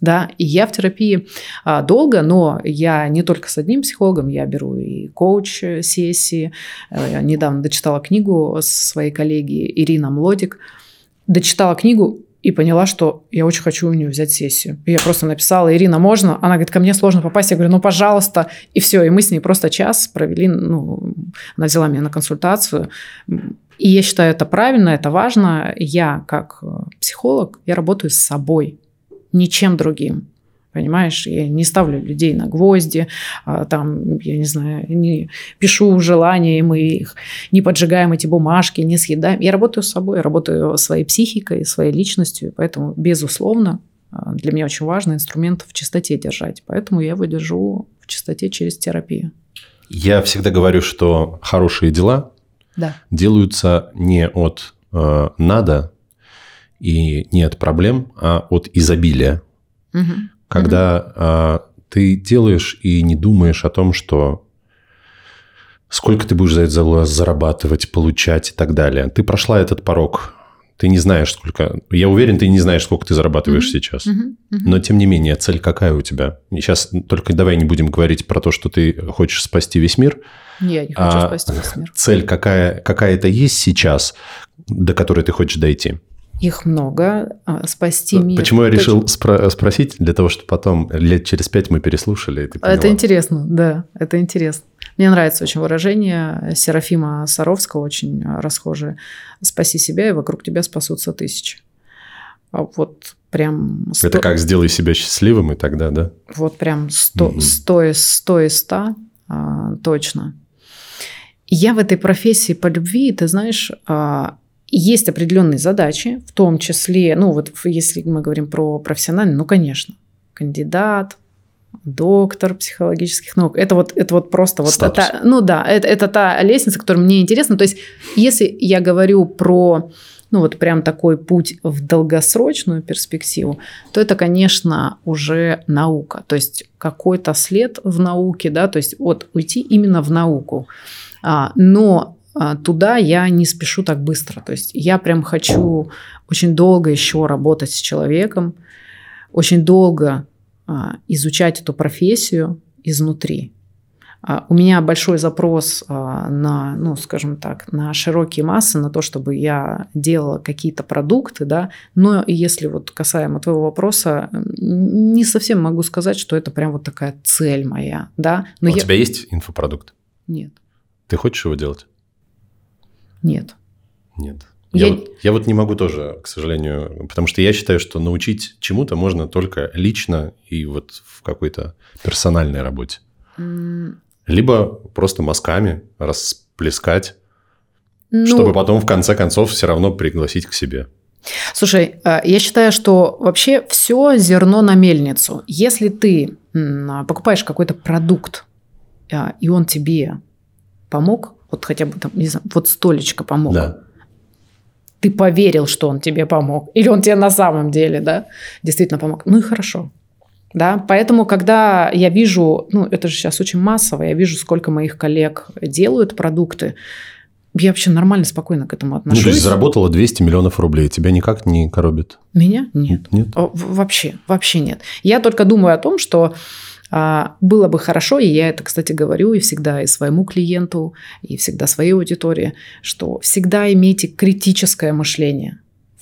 Да, и я в терапии а, долго, но я не только с одним психологом, я беру и коуч-сессии. Э, я недавно дочитала книгу со своей коллеги Ирина Млодик. Дочитала книгу, и поняла, что я очень хочу у нее взять сессию. И я просто написала, Ирина, можно? Она говорит, ко мне сложно попасть. Я говорю, ну, пожалуйста. И все. И мы с ней просто час провели, ну, она взяла меня на консультацию. И я считаю, это правильно, это важно. Я, как психолог, я работаю с собой, ничем другим. Понимаешь, я не ставлю людей на гвозди, а, там, я не знаю, не пишу желания, и мы их не поджигаем эти бумажки, не съедаем. Я работаю с собой, я работаю своей психикой, своей личностью, поэтому, безусловно, а, для меня очень важно инструмент в чистоте держать. Поэтому я его держу в чистоте через терапию. Я всегда говорю, что хорошие дела да. делаются не от э, надо и не от проблем, а от изобилия. Угу когда mm ты делаешь и не думаешь о том, что сколько ты будешь за это зарабатывать, получать и так далее. Ты прошла этот порог. Ты не знаешь, сколько... Я уверен, ты не знаешь, сколько ты зарабатываешь mm-hmm. сейчас. Mm-hmm. Mm-hmm. Но, тем не менее, цель какая у тебя? И сейчас только давай не будем говорить про то, что ты хочешь спасти весь мир. Я не хочу а спасти весь мир. Цель какая, какая-то есть сейчас, до которой ты хочешь дойти? Их много. А, спасти мир. Почему я решил спро- спросить? Для того, чтобы потом лет через пять мы переслушали. И ты это интересно, да, это интересно. Мне нравится очень выражение Серафима Саровского, очень расхожее. «Спаси себя, и вокруг тебя спасутся тысячи». А вот прям... Сто... Это как «сделай себя счастливым» и тогда, да? Вот прям сто, угу. сто, из, сто из ста а, точно. Я в этой профессии по любви, ты знаешь, а, есть определенные задачи, в том числе, ну вот если мы говорим про профессиональный, ну конечно, кандидат, доктор психологических наук. Это вот, это вот просто вот это, ну да, это, это та лестница, которая мне интересна. То есть, если я говорю про ну вот прям такой путь в долгосрочную перспективу, то это, конечно, уже наука. То есть какой-то след в науке, да, то есть вот уйти именно в науку. А, но туда я не спешу так быстро. То есть я прям хочу очень долго еще работать с человеком, очень долго а, изучать эту профессию изнутри. А, у меня большой запрос на, ну, скажем так, на широкие массы, на то, чтобы я делала какие-то продукты, да, но если вот касаемо твоего вопроса, не совсем могу сказать, что это прям вот такая цель моя, да. Но у я... тебя есть инфопродукт? Нет. Ты хочешь его делать? Нет. Нет. Я, я... Вот, я вот не могу тоже, к сожалению, потому что я считаю, что научить чему-то можно только лично и вот в какой-то персональной работе. Mm. Либо просто мазками расплескать, ну... чтобы потом в конце концов все равно пригласить к себе. Слушай, э, я считаю, что вообще все зерно на мельницу. Если ты покупаешь какой-то продукт, э, и он тебе помог, вот хотя бы там, не знаю, вот столечко помог. Да. Ты поверил, что он тебе помог. Или он тебе на самом деле, да, действительно помог. Ну и хорошо. Да, поэтому, когда я вижу, ну, это же сейчас очень массово, я вижу, сколько моих коллег делают продукты, я вообще нормально, спокойно к этому отношусь. Ну, то есть заработала 200 миллионов рублей, тебя никак не коробит? Меня? Нет. Нет? Вообще, вообще нет. Я только думаю о том, что было бы хорошо, и я это, кстати, говорю и всегда и своему клиенту, и всегда своей аудитории, что всегда имейте критическое мышление.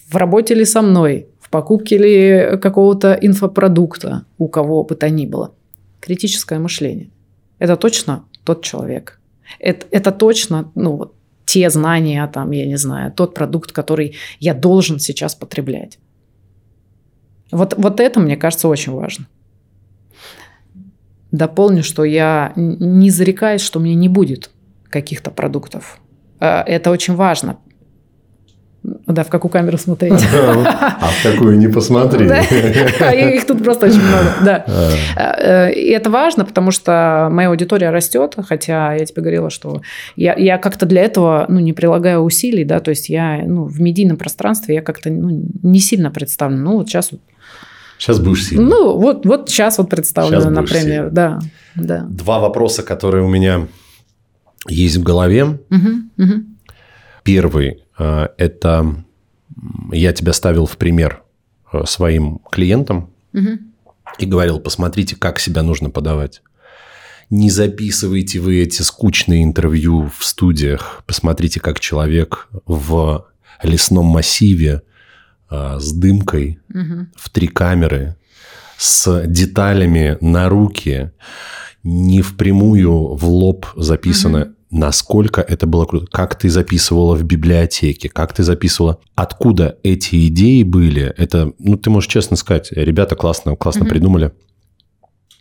В работе ли со мной, в покупке ли какого-то инфопродукта, у кого бы то ни было. Критическое мышление. Это точно тот человек. Это, это точно, ну, вот, те знания, там, я не знаю, тот продукт, который я должен сейчас потреблять. Вот, вот это, мне кажется, очень важно. Дополню, что я не зарекаюсь, что у меня не будет каких-то продуктов. А, это очень важно. Да, в какую камеру смотреть. *laughs* А в какую не посмотри. А их тут просто очень много, да. А. Э, и это важно, потому что моя аудитория растет, хотя я тебе говорила, что я, я как-то для этого ну, не прилагаю усилий, да, то есть я ну, в медийном пространстве я как-то ну, не сильно представлена. Ну, вот сейчас Сейчас будешь сильно. Ну, вот, вот сейчас вот представлено, например. Сильно. Да, да. Два вопроса, которые у меня есть в голове. Угу, угу. Первый э, – это я тебя ставил в пример э, своим клиентам угу. и говорил, посмотрите, как себя нужно подавать. Не записывайте вы эти скучные интервью в студиях. Посмотрите, как человек в лесном массиве с дымкой угу. в три камеры, с деталями на руки, не впрямую в лоб записано. Угу. Насколько это было круто. Как ты записывала в библиотеке, как ты записывала. Откуда эти идеи были? Это, ну, ты можешь честно сказать, ребята классно, классно угу. придумали.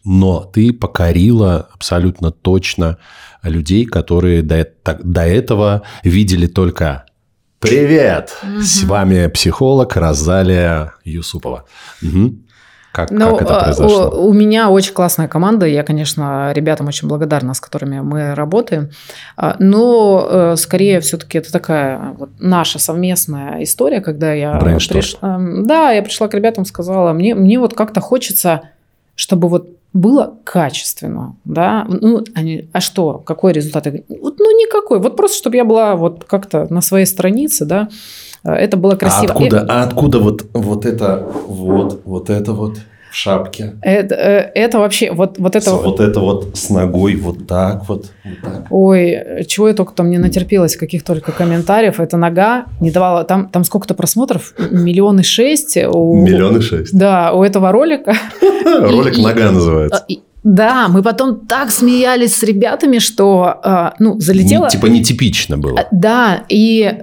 Но ты покорила абсолютно точно людей, которые до, до этого видели только Привет! Угу. С вами психолог Розалия Юсупова. Угу. Как, ну, как это произошло? У, у меня очень классная команда. Я, конечно, ребятам очень благодарна, с которыми мы работаем. А, но э, скорее все-таки это такая вот наша совместная история, когда я пришла. Да, я пришла к ребятам, сказала, мне, мне вот как-то хочется, чтобы вот было качественно, да, ну, они, а что, какой результат? Вот, никакой, вот просто, чтобы я была вот как-то на своей странице, да, э, это было красиво. А откуда, а откуда вот, вот это, вот, вот это вот? в шапке. Это, э, это вообще вот, вот это... вот это вот с ногой вот так вот. вот так. Ой, чего я только там не натерпелась, каких только комментариев. Эта нога не давала... Там, там сколько-то просмотров? Миллионы шесть. У, Миллионы шесть. Да, у этого ролика. *laughs* Ролик «Нога» называется. Да, мы потом так смеялись с ребятами, что, э, ну, залетело... Типа нетипично было. Да, и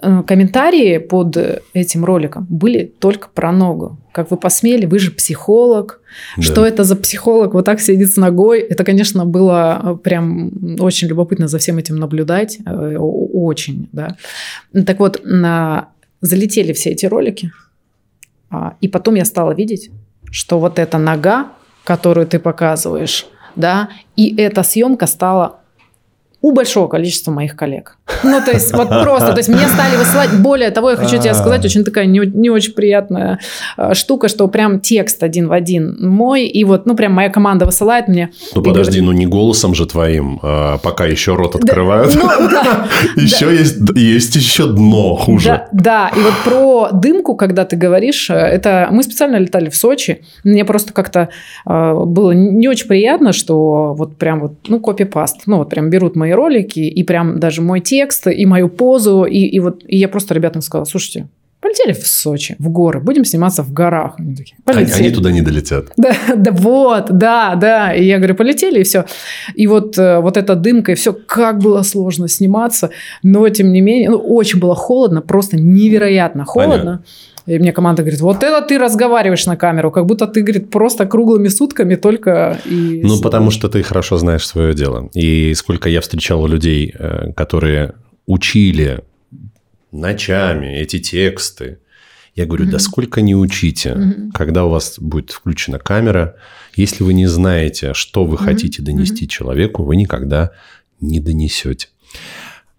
Э, комментарии под этим роликом были только про ногу. Как вы посмели, вы же психолог. Да. Что это за психолог вот так сидит с ногой? Это, конечно, было э, прям очень любопытно за всем этим наблюдать. Э, очень, да. Так вот, на... залетели все эти ролики. А, и потом я стала видеть, что вот эта нога, которую ты показываешь, да, и эта съемка стала у большого количества моих коллег. Ну, то есть, вот просто, то есть, мне стали высылать, более того, я хочу тебе сказать, очень такая не, не очень приятная э, штука, что прям текст один в один мой, и вот, ну, прям моя команда высылает мне. Ну, подожди, говорит, ну, не голосом же твоим, а пока еще рот открывают. Ну, *laughs* еще есть, есть еще дно хуже. Да, и вот про дымку, когда ты говоришь, э, это мы специально летали в Сочи, мне просто как-то э, было не очень приятно, что вот прям вот, ну, копипаст, ну, вот прям берут мои ролики, и прям даже мой текст, и мою позу, и, и вот и я просто ребятам сказала, слушайте, полетели в Сочи, в горы, будем сниматься в горах. Они, такие, они, они туда не долетят. Да, *laughs* да, вот, да, да. И я говорю, полетели, и все. И вот, э, вот эта дымка, и все, как было сложно сниматься, но тем не менее, ну, очень было холодно, просто невероятно холодно. Понятно. И мне команда говорит, вот это ты разговариваешь на камеру, как будто ты, говорит, просто круглыми сутками только и... Ну, потому что ты хорошо знаешь свое дело. И сколько я встречал людей, э, которые учили ночами эти тексты, я говорю, mm-hmm. да сколько не учите, mm-hmm. когда у вас будет включена камера, если вы не знаете, что вы mm-hmm. хотите донести mm-hmm. человеку, вы никогда не донесете.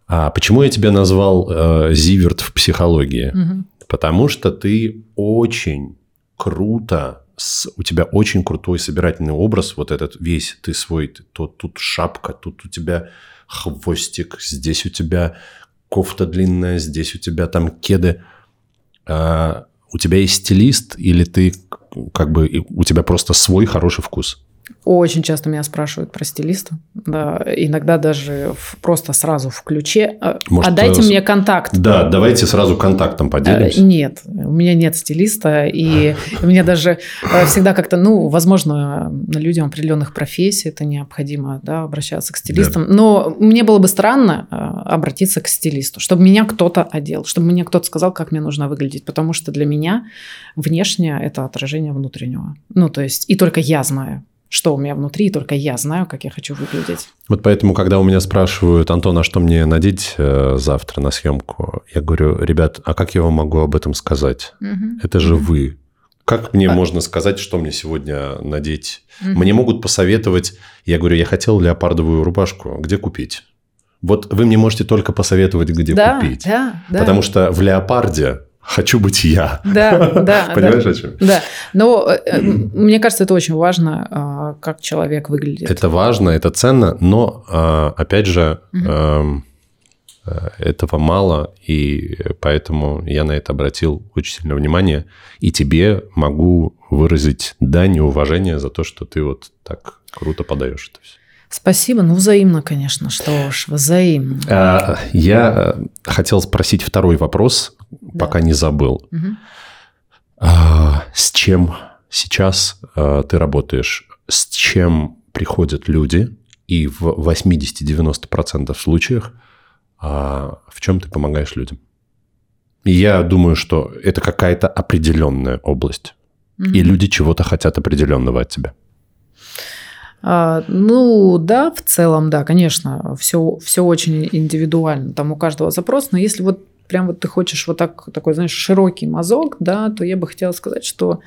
А почему я тебя назвал э, Зиверт в психологии? Mm-hmm. Потому что ты очень круто, с, у тебя очень крутой собирательный образ, вот этот весь, ты свой, то, тут шапка, тут у тебя хвостик, здесь у тебя кофта длинная, здесь у тебя там кеды. А, у тебя есть стилист или ты как бы у тебя просто свой хороший вкус? Очень часто меня спрашивают про стилиста. Да, иногда даже в, просто сразу в ключе. «А, Может, а дайте э, мне контакт. Да, давайте сразу контактом поделимся. Э, Нет, у меня нет стилиста, и *laughs* мне даже э, всегда как-то, ну, возможно, людям определенных профессий это необходимо, да, обращаться к стилистам. Но мне было бы странно э, обратиться к стилисту, чтобы меня кто-то одел, чтобы мне кто-то сказал, как мне нужно выглядеть, потому что для меня внешнее это отражение внутреннего. Ну, то есть, и только я знаю, что у меня внутри, и только я знаю, как я хочу выглядеть. Вот поэтому, когда у меня спрашивают, Антон, а что мне надеть э, завтра на съемку, я говорю, ребят, а как я вам могу об этом сказать? Мгм. Это же вы. Как мне А- можно сказать, что мне сегодня надеть? Мгм. Мне могут посоветовать, я говорю, я хотел леопардовую рубашку, где купить? Вот вы мне можете только посоветовать, где да, купить. да, да. Потому что в леопарде хочу быть я. Да, *laughs* да. Понимаешь, да. о чем? Да, но э, э, мне кажется, это очень важно, а, как человек выглядит. Это важно, это ценно, но, а, опять же, эм, э, этого мало, и поэтому я на это обратил очень сильное внимание. И тебе могу выразить дань и уважение за то, что ты вот так круто подаешь это все. Спасибо, ну взаимно, конечно, что уж, взаимно. А, Я хотел спросить второй вопрос, Да. пока не забыл. А, С чем сейчас э, ты работаешь? С чем приходят люди? И в 80-90% случаях а, в чем ты помогаешь людям? И я думаю, что это какая-то определенная область. Мгм. И люди чего-то хотят определенного от тебя. А, ну, да, в целом, да, конечно, все, все очень индивидуально, там у каждого запрос, но если вот прям вот ты хочешь вот так, такой, знаешь, широкий мазок, да, то я бы хотела сказать, что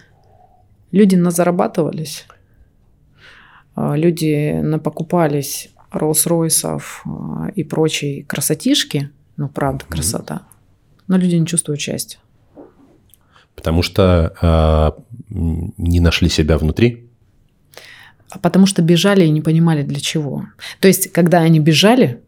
люди назарабатывались, а, люди напокупались Роллс-Ройсов а, и прочей красотишки, ну, правда, красота, но люди не чувствуют счастья. Потому что м, не нашли себя внутри. Потому что бежали и не понимали для чего. То есть, когда они бежали,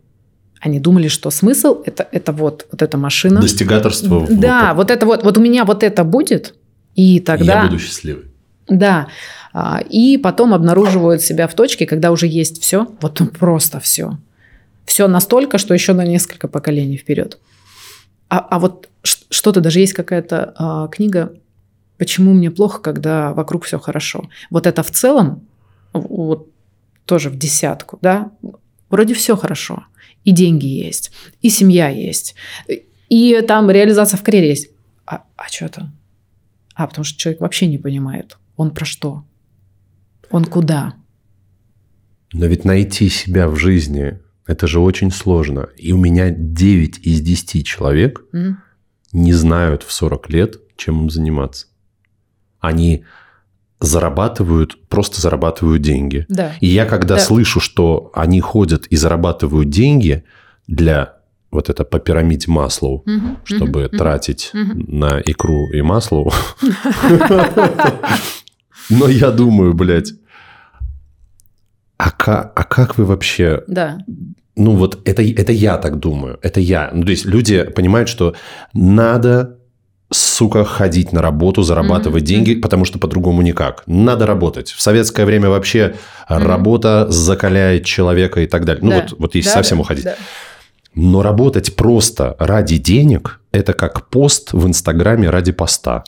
они думали, что смысл это, это вот, вот эта машина. Достигаторство. Да, вот это вот, вот у меня вот это будет, и и тогда... Я буду счастливый. Да. А, И потом обнаруживают себя в точке, когда уже есть все, вот ну, просто все. Все настолько, что еще на несколько поколений вперед. А, а вот что-то, даже есть какая-то а, книга «Почему мне плохо, когда вокруг все хорошо». Вот это в целом, вот тоже в десятку, да, вроде все хорошо. И деньги есть, и семья есть, и там реализация в карьере есть. А, а что то А, потому что человек вообще не понимает, он про что? Он куда? Но ведь найти себя в жизни – это же очень сложно. И у меня 9 из 10 человек М? не знают в 40 лет, чем им заниматься. Они зарабатывают, просто зарабатывают деньги. Да. И я когда Да. слышу, что они ходят и зарабатывают деньги для вот это по пирамиде Маслоу, Мгм, чтобы мгм. тратить Мгм. на икру и масло. *laughs* Но я думаю, блядь, а как, а как вы вообще... Да. Ну вот это, это я так думаю, это я. Ну то есть люди понимают, что надо, сука, ходить на работу, зарабатывать Мгм, деньги, потому что по-другому никак. Надо работать. В советское время вообще Мгм. работа закаляет человека и так далее. Ну Да. вот, вот если Да, совсем да, уходить. да. Но работать просто ради денег – это как пост в Инстаграме ради поста.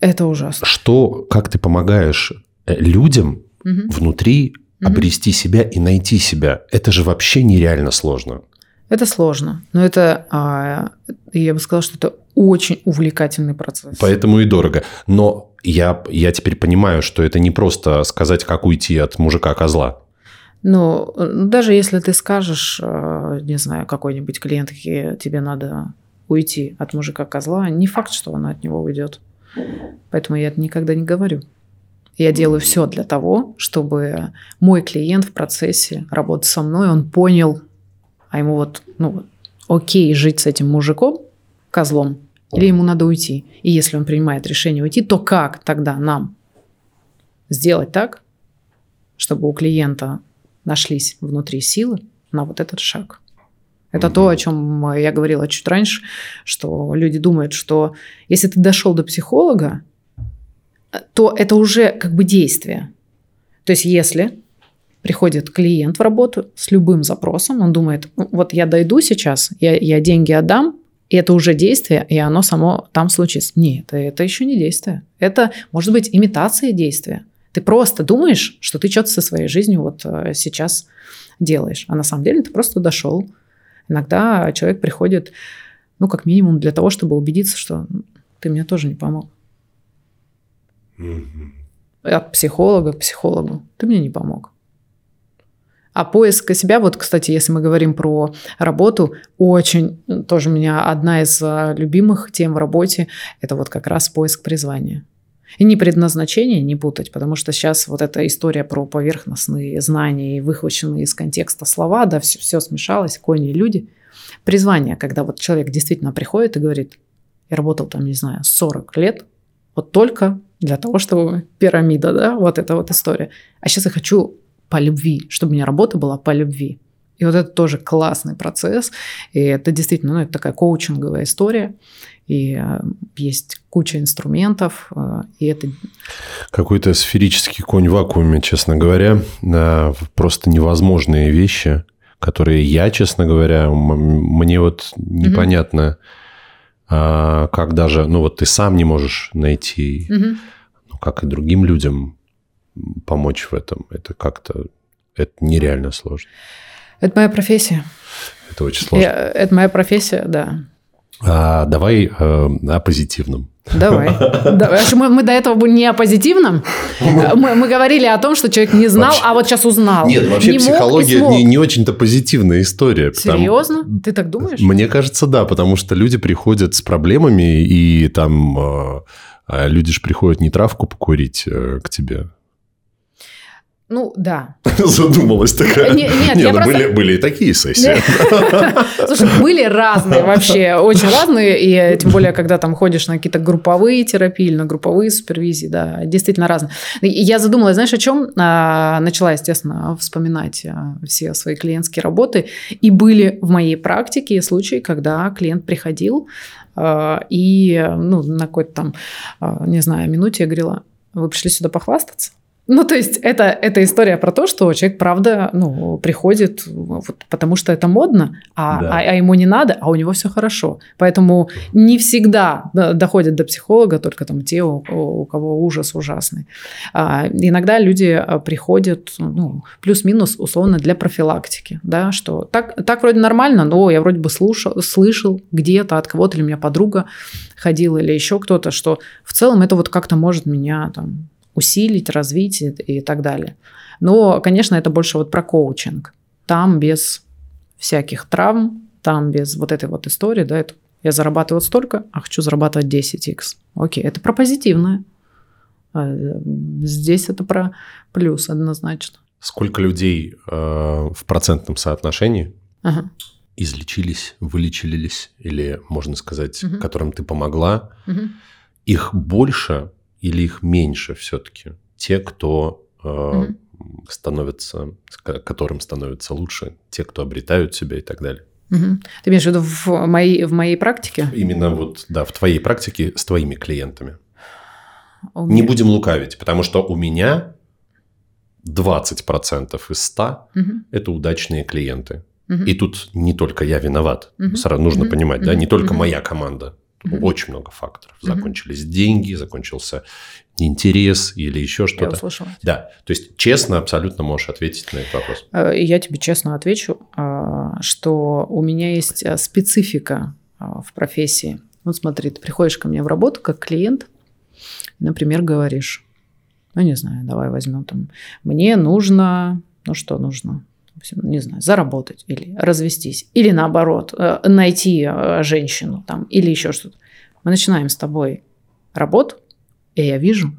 Это ужасно. Что, как ты помогаешь э, людям Мгм. внутри обрести себя и найти себя? Это же вообще нереально сложно. Это сложно. Но это, а, я бы сказала, что это очень увлекательный процесс. Поэтому и дорого. Но я, я теперь понимаю, что это не просто сказать, как уйти от мужика-козла. Ну, даже если ты скажешь, э, не знаю, какой-нибудь клиентке, тебе надо уйти от мужика-козла, не факт, что она от него уйдет. Поэтому я это никогда не говорю. Я делаю все для того, чтобы мой клиент в процессе работы со мной, он понял, а ему вот, ну, окей жить с этим мужиком, козлом, или ему надо уйти. И если он принимает решение уйти, то как тогда нам сделать так, чтобы у клиента нашлись внутри силы на вот этот шаг. Это то, о чем я говорила чуть раньше, что люди думают, что если ты дошел до психолога, то это уже как бы действие. То есть если приходит клиент в работу с любым запросом, он думает, «Ну, вот я дойду сейчас, я, я деньги отдам, и это уже действие, и оно само там случится. Нет, это еще не действие. Это может быть имитация действия. Ты просто думаешь, что ты что-то со своей жизнью вот э, сейчас делаешь, а на самом деле ты просто дошел. Иногда человек приходит, ну, как минимум для того, чтобы убедиться, что ты мне тоже не помог. От психолога к психологу. Ты мне не помог. А поиск себя, вот, кстати, если мы говорим про работу, очень тоже у меня одна из а, любимых тем в работе, это вот как раз поиск призвания. И не предназначение не путать, потому что сейчас вот эта история про поверхностные знания и выхваченные из контекста слова, да, все, все смешалось, кони и люди. Призвание, когда вот человек действительно приходит и говорит, я работал там, не знаю, 40 лет, вот только для того, чтобы пирамида, да, вот эта вот история. А сейчас я хочу по любви, чтобы у меня работа была по любви. И вот это тоже классный процесс. И это действительно, ну, это такая коучинговая история. И э, есть куча инструментов. Э, и это... Какой-то сферический конь в вакууме, честно говоря. Просто невозможные вещи, которые я, честно говоря, мне вот непонятно, mm-hmm. как даже, ну вот ты сам не можешь найти, mm-hmm. ну как и другим людям помочь в этом. Это как-то, это нереально сложно. Это моя профессия. Это очень сложно. Я, это моя профессия, да. А, давай э, о позитивном. Давай. *laughs* Давай. Мы, мы до этого были не о позитивном. Мы, мы говорили о том, что человек не знал, вообще, а вот сейчас узнал. Нет, вообще не психология не, не очень-то позитивная история. Серьезно? Потому, Ты так думаешь? Мне кажется, да, потому что люди приходят с проблемами, и там э, а люди же приходят не травку покурить э, к тебе, ну, да. *laughs* Задумалась такая. Не, нет, не, ну, просто... были, были и такие сессии. *laughs* Слушай, были разные *laughs* вообще, очень разные. И тем более, когда там ходишь на какие-то групповые терапии или на групповые супервизии, да, действительно разные. Я задумалась, знаешь, о чем? А, начала, естественно, вспоминать а, все свои клиентские работы. И были в моей практике случаи, когда клиент приходил а, и ну, на какой-то там, не знаю, минуте я говорила, вы пришли сюда похвастаться? Ну, то есть это, это история про то, что человек, правда, ну, приходит, вот, потому что это модно, а, да. а, а ему не надо, а у него все хорошо. Поэтому не всегда доходят до психолога только там те, у, у кого ужас ужасный. А, иногда люди а, приходят, ну, плюс-минус, условно, для профилактики, да, что так, так вроде нормально, но я вроде бы слушал, слышал где-то от кого-то, или у меня подруга ходила, или еще кто-то, что в целом это вот как-то может меня там усилить, развить и, так далее. Но, конечно, это больше вот про коучинг. Там без всяких травм, там без вот этой вот истории, да, это я зарабатываю столько, а хочу зарабатывать 10x. Окей, это про позитивное. А, здесь это про плюс однозначно. Сколько людей э, в процентном соотношении ага. излечились, вылечились, или, можно сказать, угу. которым ты помогла, угу. их больше или их меньше все-таки? Те, кто э, угу. становится, которым становится лучше, те, кто обретают себя и так далее. Угу. Ты имеешь в виду в моей, в моей практике? Именно вот, да, в твоей практике с твоими клиентами. У Не будем лукавить, потому что у меня 20% из 100 угу. это удачные клиенты. Угу. И тут не только я виноват. Угу. Сразу нужно угу. понимать, да, не только угу. моя команда. Mm-hmm. Очень много факторов. Закончились mm-hmm. деньги, закончился интерес или еще что-то. Я услышала. Да, то есть честно абсолютно можешь ответить на этот вопрос. Э, я тебе честно отвечу, а, что у меня есть э, специфика в профессии. Вот смотри, ты приходишь ко мне в работу как клиент, например, говоришь, ну не знаю, давай возьмем там, мне нужно, ну что нужно, не знаю, заработать или развестись, или наоборот, э, найти э, женщину там, или еще что-то. Мы начинаем с тобой работу, и я вижу,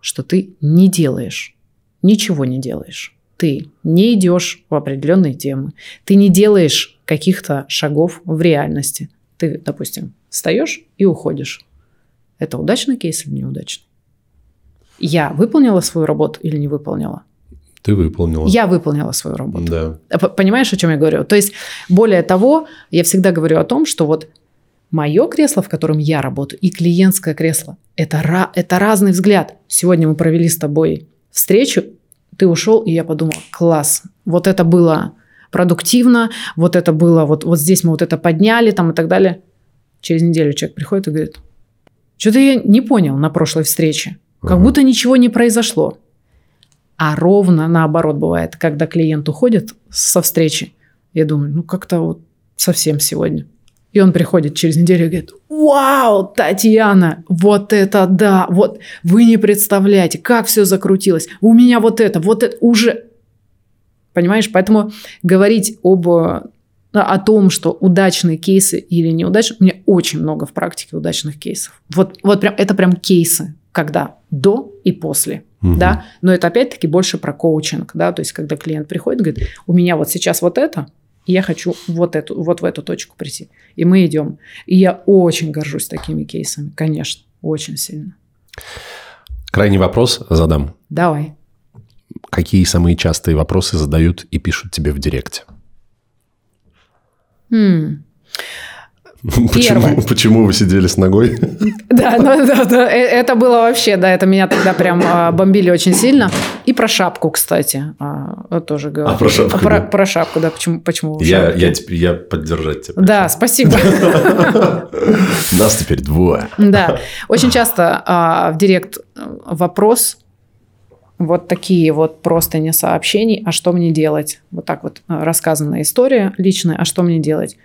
что ты не делаешь, ничего не делаешь. Ты не идешь в определенные темы, ты не делаешь каких-то шагов в реальности. Ты, допустим, встаешь и уходишь. Это удачный кейс или неудачный? Я выполнила свою работу или не выполнила? Ты выполнила. Я выполнила свою работу. Да. Понимаешь, о чем я говорю? То есть, более того, я всегда говорю о том, что вот мое кресло, в котором я работаю, и клиентское кресло это, – это разный взгляд. Сегодня мы провели с тобой встречу, Ты ушел, и я подумала, класс, вот это было продуктивно, вот это было, вот, вот здесь мы вот это подняли там и так далее. Через неделю человек приходит и говорит, что-то я не понял на прошлой встрече, как Ага. будто ничего не произошло. А ровно наоборот бывает, когда клиент уходит со встречи, я думаю, ну как-то вот совсем сегодня. И он приходит через неделю и говорит, вау, Татьяна, вот это да, вот вы не представляете, как все закрутилось. У меня вот это, вот это уже... Понимаешь, поэтому говорить об, э, о том, что удачные кейсы или неудачные, у меня очень много в практике удачных кейсов. Вот, вот прям, это прям кейсы, когда до и после. Мгм. Да? Но это опять-таки больше про коучинг, да, то есть когда клиент приходит, говорит, у меня вот сейчас вот это, и я хочу вот эту, вот в эту точку прийти. И мы идем. И я очень горжусь такими кейсами, конечно, очень сильно. Крайний вопрос задам. Давай. Какие самые частые вопросы задают и пишут тебе в директе? М. Почему, почему вы сидели с ногой? Да, ну, да, да, э- это было вообще, да, это меня тогда прям а, бомбили очень сильно. И про шапку, кстати, а, тоже говорю. А, про шапку, Про, да. про шапку, да, почему, почему Я, я, я поддержать тебя. Да, спасибо. *laughs* Нас теперь двое. Да, очень часто а, в директ э, вопрос, вот такие вот просто не сообщений, а что мне делать? Вот так вот э, рассказанная история личная, а что мне делать?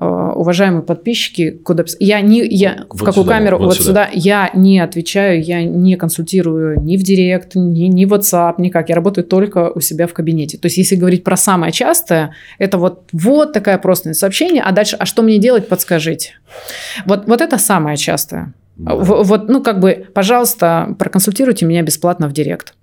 Э, Уважаемые подписчики, куда я не я в Вот какую сюда, камеру вот вот, сюда. сюда. я не отвечаю, я не консультирую ни в директ, ни ни в WhatsApp, никак. Я работаю только у себя в кабинете. То есть если говорить про самое частое, это вот вот такая просто сообщение, а дальше, а что мне делать, подскажите. Вот вот это самое частое. В- Вот, ну, как бы, пожалуйста, проконсультируйте меня бесплатно в директ.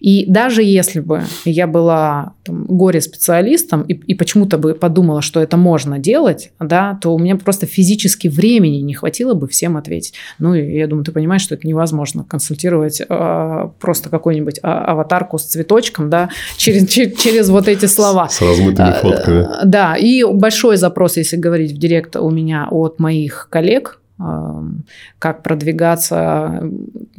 И даже если бы я была там, горе-специалистом и, и почему-то бы подумала, что это можно делать, да, то у меня просто физически времени не хватило бы всем ответить. Ну, и я думаю, ты понимаешь, что это невозможно консультировать э, просто какую-нибудь а- аватарку с цветочком, да, *laughs* через, че- через вот эти слова. С размытыми А, фотками. Да, и большой запрос, если говорить в директ, у меня от моих коллег, как продвигаться,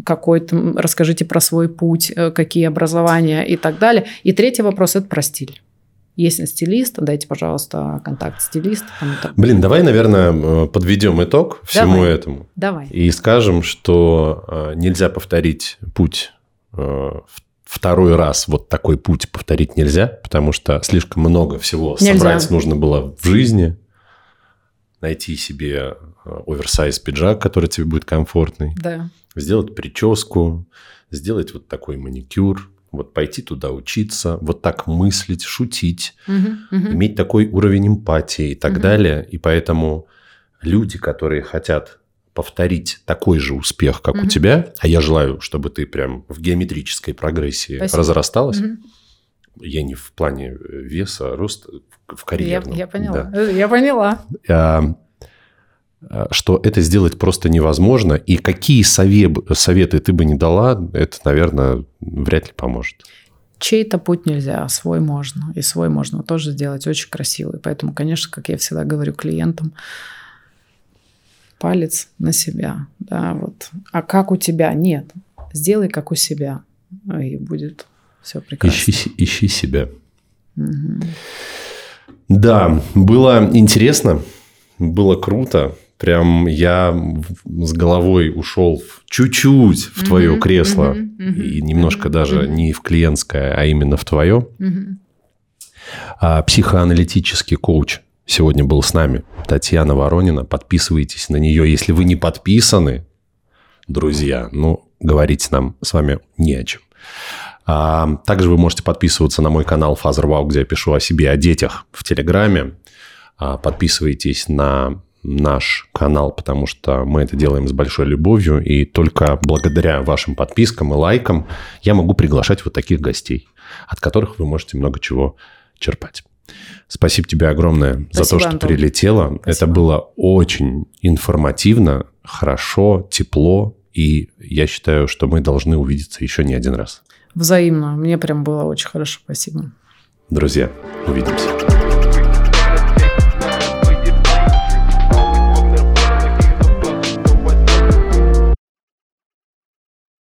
какой-то, расскажите про свой путь, э, какие образования и так далее. И третий вопрос – это про стиль. Есть стилист, дайте, пожалуйста, контакт стилиста. Блин, давай, наверное, подведем итог всему Давай. этому. Давай. И скажем, что э, нельзя повторить путь э, второй раз. Вот такой путь повторить нельзя, потому что слишком много всего Нельзя. собрать нужно было в жизни. Найти себе э, оверсайз пиджак, который тебе будет комфортный. Да. Сделать прическу, сделать вот такой маникюр, вот пойти туда учиться, вот так мыслить, шутить, Мгм, мгм. иметь такой уровень эмпатии и так Мгм. далее. И поэтому люди, которые хотят повторить такой же успех, как у Мгм. тебя, а я желаю, чтобы ты прям в геометрической прогрессии Спасибо. разрасталась. Мгм. Я не в плане э, веса, а роста в- в Я, карьерном. я поняла. да. Э, Я поняла. А, а, что это сделать просто невозможно. И какие сове- советы ты бы не дала, это, наверное, вряд ли поможет. Чей-то путь нельзя, а свой можно. И свой можно тоже сделать очень красивый. Поэтому, конечно, как я всегда говорю клиентам, палец на себя. Да, вот. А как у тебя? Нет. Сделай как у себя. И будет все прекрасно. Ищи, ищи себя. Мгм. Да, было интересно, было круто. Прям я с головой ушел чуть-чуть в твое Мгм, кресло. мгм, И немножко мгм, даже мгм. не в клиентское, а именно в твое. Мгм. А психоаналитический коуч сегодня был с нами. Татьяна Воронина. Подписывайтесь на нее. Если вы не подписаны, друзья, ну, говорить нам с вами не о чем. А, также вы можете подписываться на мой канал Father Wow, где я пишу о себе, о детях в Телеграме. А, подписывайтесь на наш канал, потому что мы это делаем с большой любовью, и только благодаря вашим подпискам и лайкам я могу приглашать вот таких гостей, от которых вы можете много чего черпать. Спасибо тебе огромное за то, Спасибо, что Антон. прилетела. Это Спасибо. было очень информативно, хорошо, тепло, и я считаю, что мы должны увидеться еще не один раз. Взаимно. Мне прям было очень хорошо. Спасибо. Друзья, увидимся.